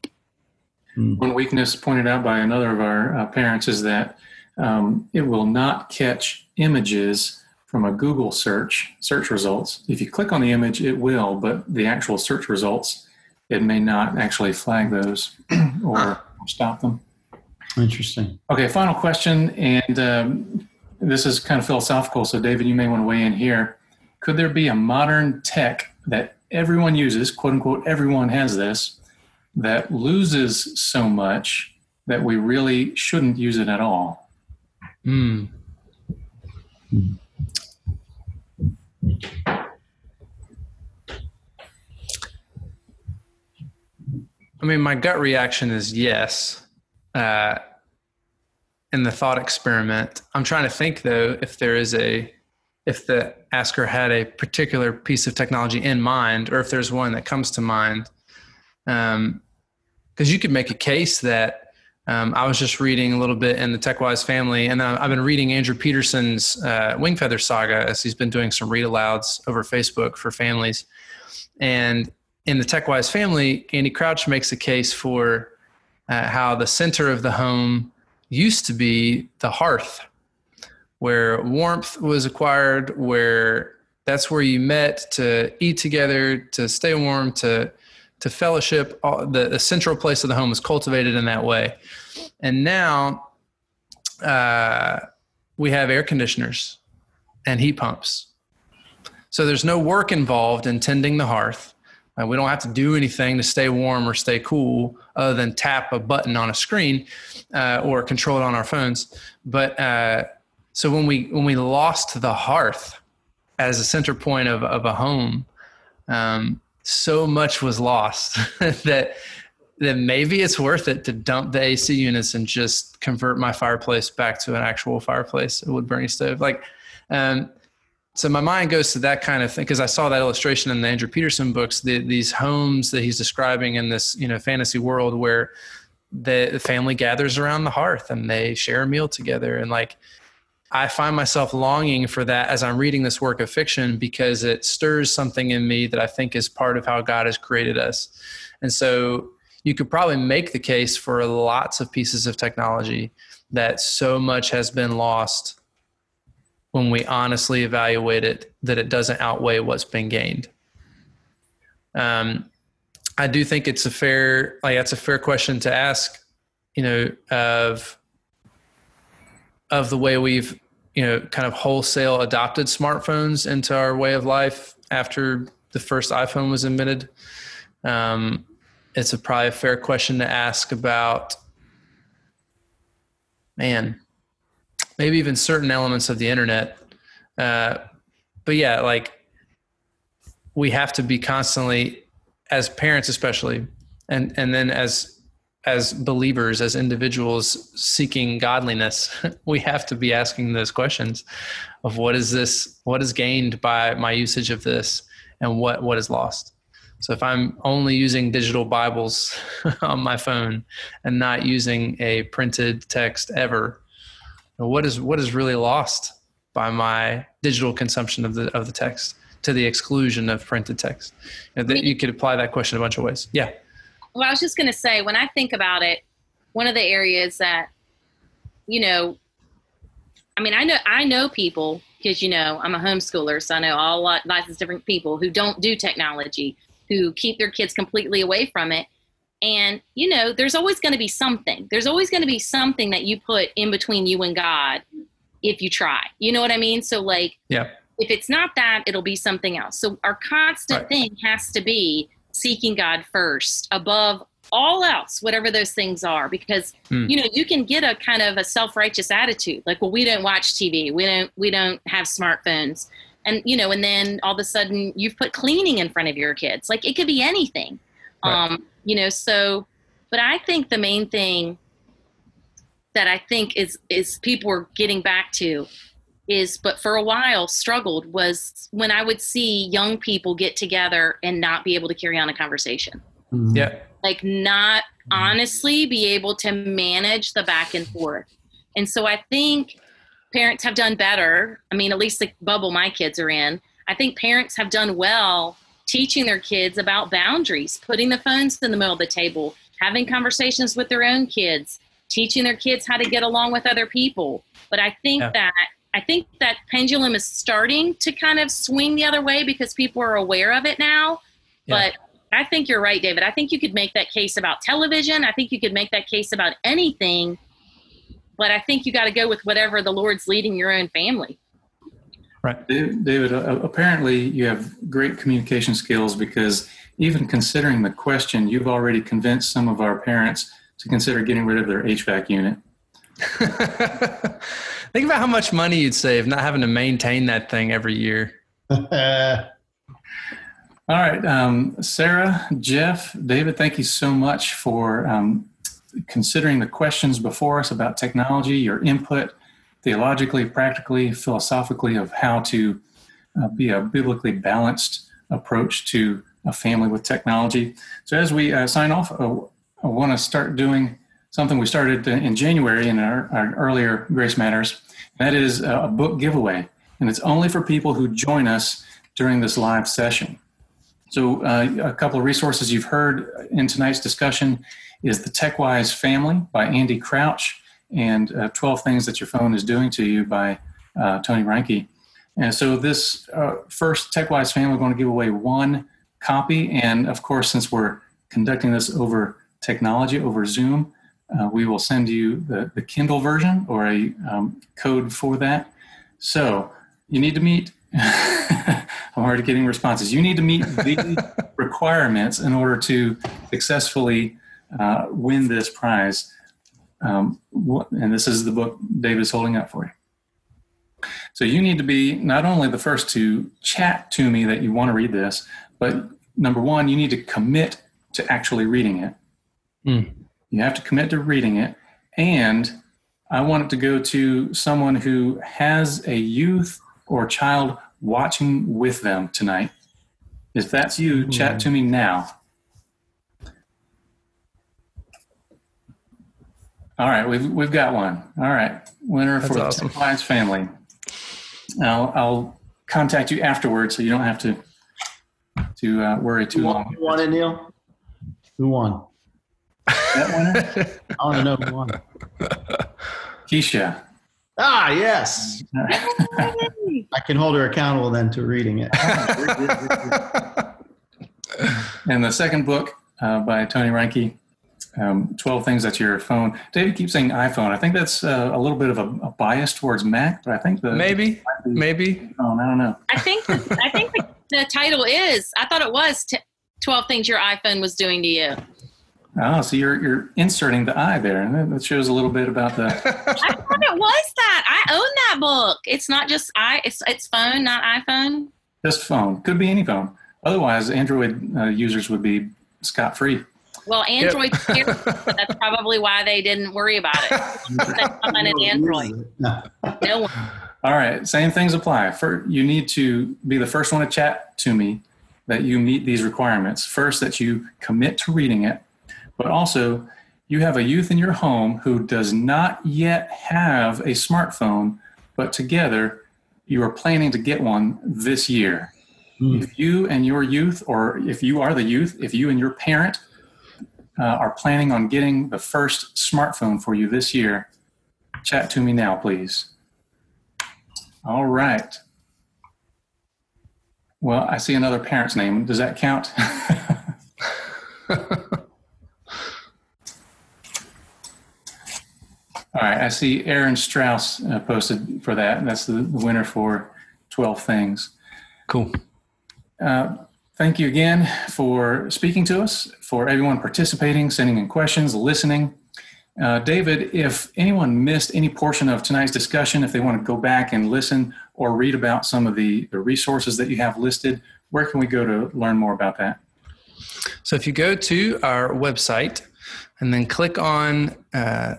One weakness pointed out by another of our uh, parents is that um, it will not catch images from a Google search search results. If you click on the image, it will, but the actual search results, it may not actually flag those or stop them. Interesting. Okay, final question, and um, this is kind of philosophical. So, David, you may want to weigh in here. Could there be a modern tech that everyone uses, quote unquote, everyone has this, that loses so much that we really shouldn't use it at all? Hmm. I mean, my gut reaction is yes. Uh, in the thought experiment, I'm trying to think though if there is a, if the asker had a particular piece of technology in mind, or if there's one that comes to mind. Um, because you could make a case that um, I was just reading a little bit in the TechWise family, and then I've been reading Andrew Peterson's uh, Wingfeather saga as he's been doing some read alouds over Facebook for families. And in the TechWise family, Andy Crouch makes a case for uh, how the center of the home used to be the hearth, where warmth was acquired, where that's where you met to eat together, to stay warm, to to fellowship. The, the central place of the home was cultivated in that way. And now uh, we have air conditioners and heat pumps. So there's no work involved in tending the hearth. Uh, we don't have to do anything to stay warm or stay cool other than tap a button on a screen uh, or control it on our phones. But uh, so when we when we lost the hearth as a center point of, of a home, um, so much was lost that that maybe it's worth it to dump the AC units and just convert my fireplace back to an actual fireplace, a wood burning stove. Like, um, so my mind goes to that kind of thing because I saw that illustration in the Andrew Peterson books. The, these homes that he's describing in this you know fantasy world where the, the family gathers around the hearth and they share a meal together and like I find myself longing for that as I'm reading this work of fiction because it stirs something in me that I think is part of how God has created us. And so you could probably make the case for lots of pieces of technology that so much has been lost when we honestly evaluate it that it doesn't outweigh what's been gained. Um, I do think it's a fair like that's a fair question to ask, you know, of of the way we've you know kind of wholesale adopted smartphones into our way of life after the first iPhone was invented. Um, it's a probably a fair question to ask about man maybe even certain elements of the internet uh, but yeah like we have to be constantly as parents especially and and then as as believers as individuals seeking godliness we have to be asking those questions of what is this what is gained by my usage of this and what what is lost so if I'm only using digital Bibles on my phone and not using a printed text ever, what is what is really lost by my digital consumption of the of the text to the exclusion of printed text? You, know, you could apply that question a bunch of ways. Yeah. Well, I was just going to say when I think about it, one of the areas that you know, I mean, I know I know people because you know I'm a homeschooler, so I know all lots of different people who don't do technology who keep their kids completely away from it. And, you know, there's always going to be something. There's always going to be something that you put in between you and God if you try. You know what I mean? So, like, yeah. if it's not that, it'll be something else. So, our constant right. thing has to be seeking God first above all else, whatever those things are, because hmm. you know you can get a kind of a self-righteous attitude, like, well, we don't watch TV, we don't, we don't have smartphones, and you know and then all of a sudden you've put cleaning in front of your kids like it could be anything right. um you know so but i think the main thing that i think is is people are getting back to is but for a while struggled was when i would see young people get together and not be able to carry on a conversation mm-hmm. yeah like not honestly be able to manage the back and forth and so i think parents have done better. I mean, at least the bubble my kids are in. I think parents have done well teaching their kids about boundaries, putting the phones in the middle of the table, having conversations with their own kids, teaching their kids how to get along with other people. But I think yeah. that I think that pendulum is starting to kind of swing the other way because people are aware of it now. Yeah. But I think you're right, David. I think you could make that case about television. I think you could make that case about anything but I think you got to go with whatever the Lord's leading your own family. Right. David, uh, apparently you have great communication skills because even considering the question, you've already convinced some of our parents to consider getting rid of their HVAC unit. Think about how much money you'd save not having to maintain that thing every year. All right. Um, Sarah, Jeff, David, thank you so much for um, considering the questions before us about technology, your input theologically, practically, philosophically of how to uh, be a biblically balanced approach to a family with technology. So, as we uh, sign off, uh, I want to start doing something we started in January in our, our earlier Grace Matters. That is a book giveaway, and it's only for people who join us during this live session. So, uh, a couple of resources you've heard in tonight's discussion is The TechWise Family by Andy Crouch and uh, 12 Things That Your Phone is Doing to You by uh, Tony Reinke. And so this uh, first TechWise Family, we're going to give away one copy. And of course, since we're conducting this over technology, over Zoom, uh, we will send you the, the Kindle version or a um, code for that. So you need to meet I'm already getting responses. You need to meet the requirements in order to successfully uh, win this prize. Um, and this is the book David is holding up for you. So you need to be not only the first to chat to me that you want to read this, but number one, you need to commit to actually reading it. Mm. You have to commit to reading it. And I want it to go to someone who has a youth or child watching with them tonight. If that's you, mm. chat to me now. All right, we've we've got one. All right, winner That's for awesome. the Lions family. I'll I'll contact you afterwards, so you don't have to to uh, worry too who long. Who won it, Neal? Who won? That winner? I want to know who won. Keisha. Ah, yes. I can hold her accountable then to reading it. and the second book uh, by Tony Reinke, um, 12 Things That Your Phone. David keeps saying iPhone. I think that's uh, a little bit of a, a, bias towards Mac, but I think the. Maybe. Maybe. Oh, I don't know. I think, the, I think the, the title is, I thought it was t- 12 Things Your iPhone Was Doing to You. Oh, so you're you're inserting the I there, and that shows a little bit about the. I thought it was that. I own that book. It's not just I. It's it's phone, not iPhone. Just phone. Could be any phone. Otherwise, Android uh, users would be scot free. Well, Android. Yep. that's probably why they didn't worry about it. on an Android. No one. All right. Same things apply. For you need to be the first one to chat to me that you meet these requirements. First, that you commit to reading it but also you have a youth in your home who does not yet have a smartphone, but together you are planning to get one this year. Mm. If you and your youth, or if you are the youth, if you and your parent uh, are planning on getting the first smartphone for you this year, chat to me now, please. All right. Well, I see another parent's name. Does that count? All right, I see Aaron Strauss uh, posted for that. That's the, the, winner for 12 things. Cool. Uh, thank you again for speaking to us, for everyone participating, sending in questions, listening. Uh, David, if anyone missed any portion of tonight's discussion, if they want to go back and listen or read about some of the, the resources that you have listed, where can we go to learn more about that? So if you go to our website and then click on uh,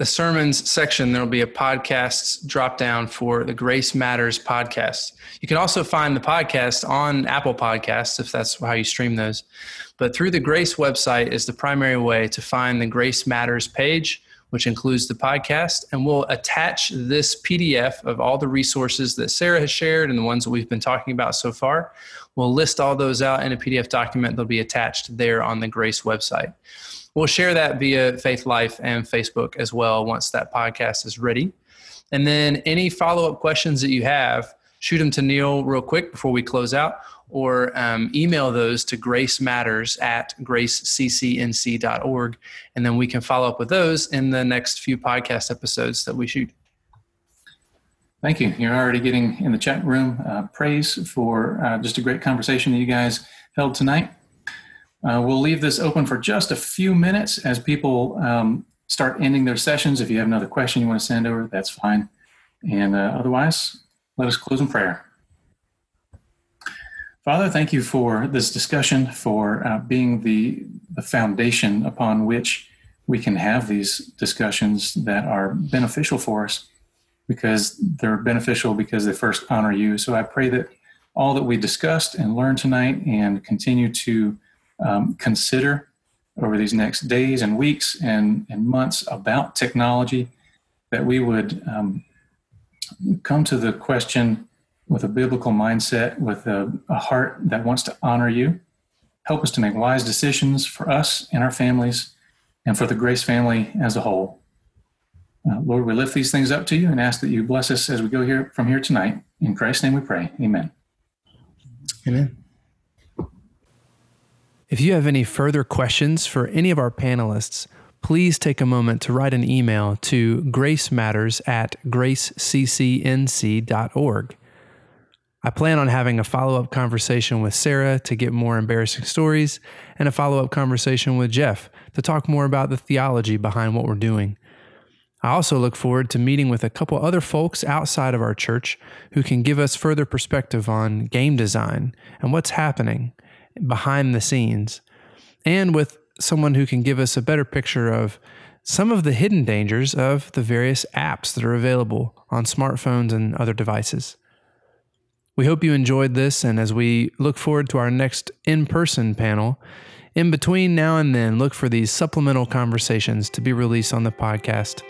the sermons section, there'll be a podcasts drop down for the Grace Matters podcast. You can also find the podcast on Apple Podcasts if that's how you stream those. But through the Grace website is the primary way to find the Grace Matters page, which includes the podcast. And we'll attach this PDF of all the resources that Sarah has shared and the ones that we've been talking about so far. We'll list all those out in a PDF document that'll be attached there on the Grace website. We'll share that via Faithlife and Facebook as well once that podcast is ready. And then any follow up questions that you have, shoot them to Neal real quick before we close out, or um, email those to grace matters at graceccnc.org. And then we can follow up with those in the next few podcast episodes that we shoot. Thank you. You're already getting in the chat room uh, praise for uh, just a great conversation that you guys held tonight. Uh, we'll leave this open for just a few minutes as people um, start ending their sessions. If you have another question you want to send over, that's fine. And uh, otherwise, let us close in prayer. Father, thank you for this discussion, for uh, being the, the foundation upon which we can have these discussions that are beneficial for us because they're beneficial because they first honor you. So I pray that all that we discussed and learned tonight and continue to um, consider over these next days and weeks and, and months about technology, that we would um, come to the question with a biblical mindset, with a, a, heart that wants to honor you. Help us to make wise decisions for us and our families and for the Grace family as a whole. Uh, Lord, we lift these things up to you and ask that you bless us as we go here from here tonight. In Christ's name we pray. Amen. Amen. If you have any further questions for any of our panelists, please take a moment to write an email to gracematters at graceccnc.org. I plan on having a follow up conversation with Sarah to get more embarrassing stories, and a follow up conversation with Jeff to talk more about the theology behind what we're doing. I also look forward to meeting with a couple other folks outside of our church who can give us further perspective on game design and what's happening behind the scenes, and with someone who can give us a better picture of some of the hidden dangers of the various apps that are available on smartphones and other devices. We hope you enjoyed this, and as we look forward to our next in person panel, in between now and then, look for these supplemental conversations to be released on the podcast,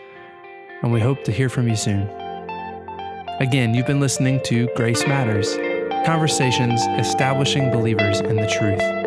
and we hope to hear from you soon. Again, you've been listening to Grace Matters conversations establishing believers in the truth.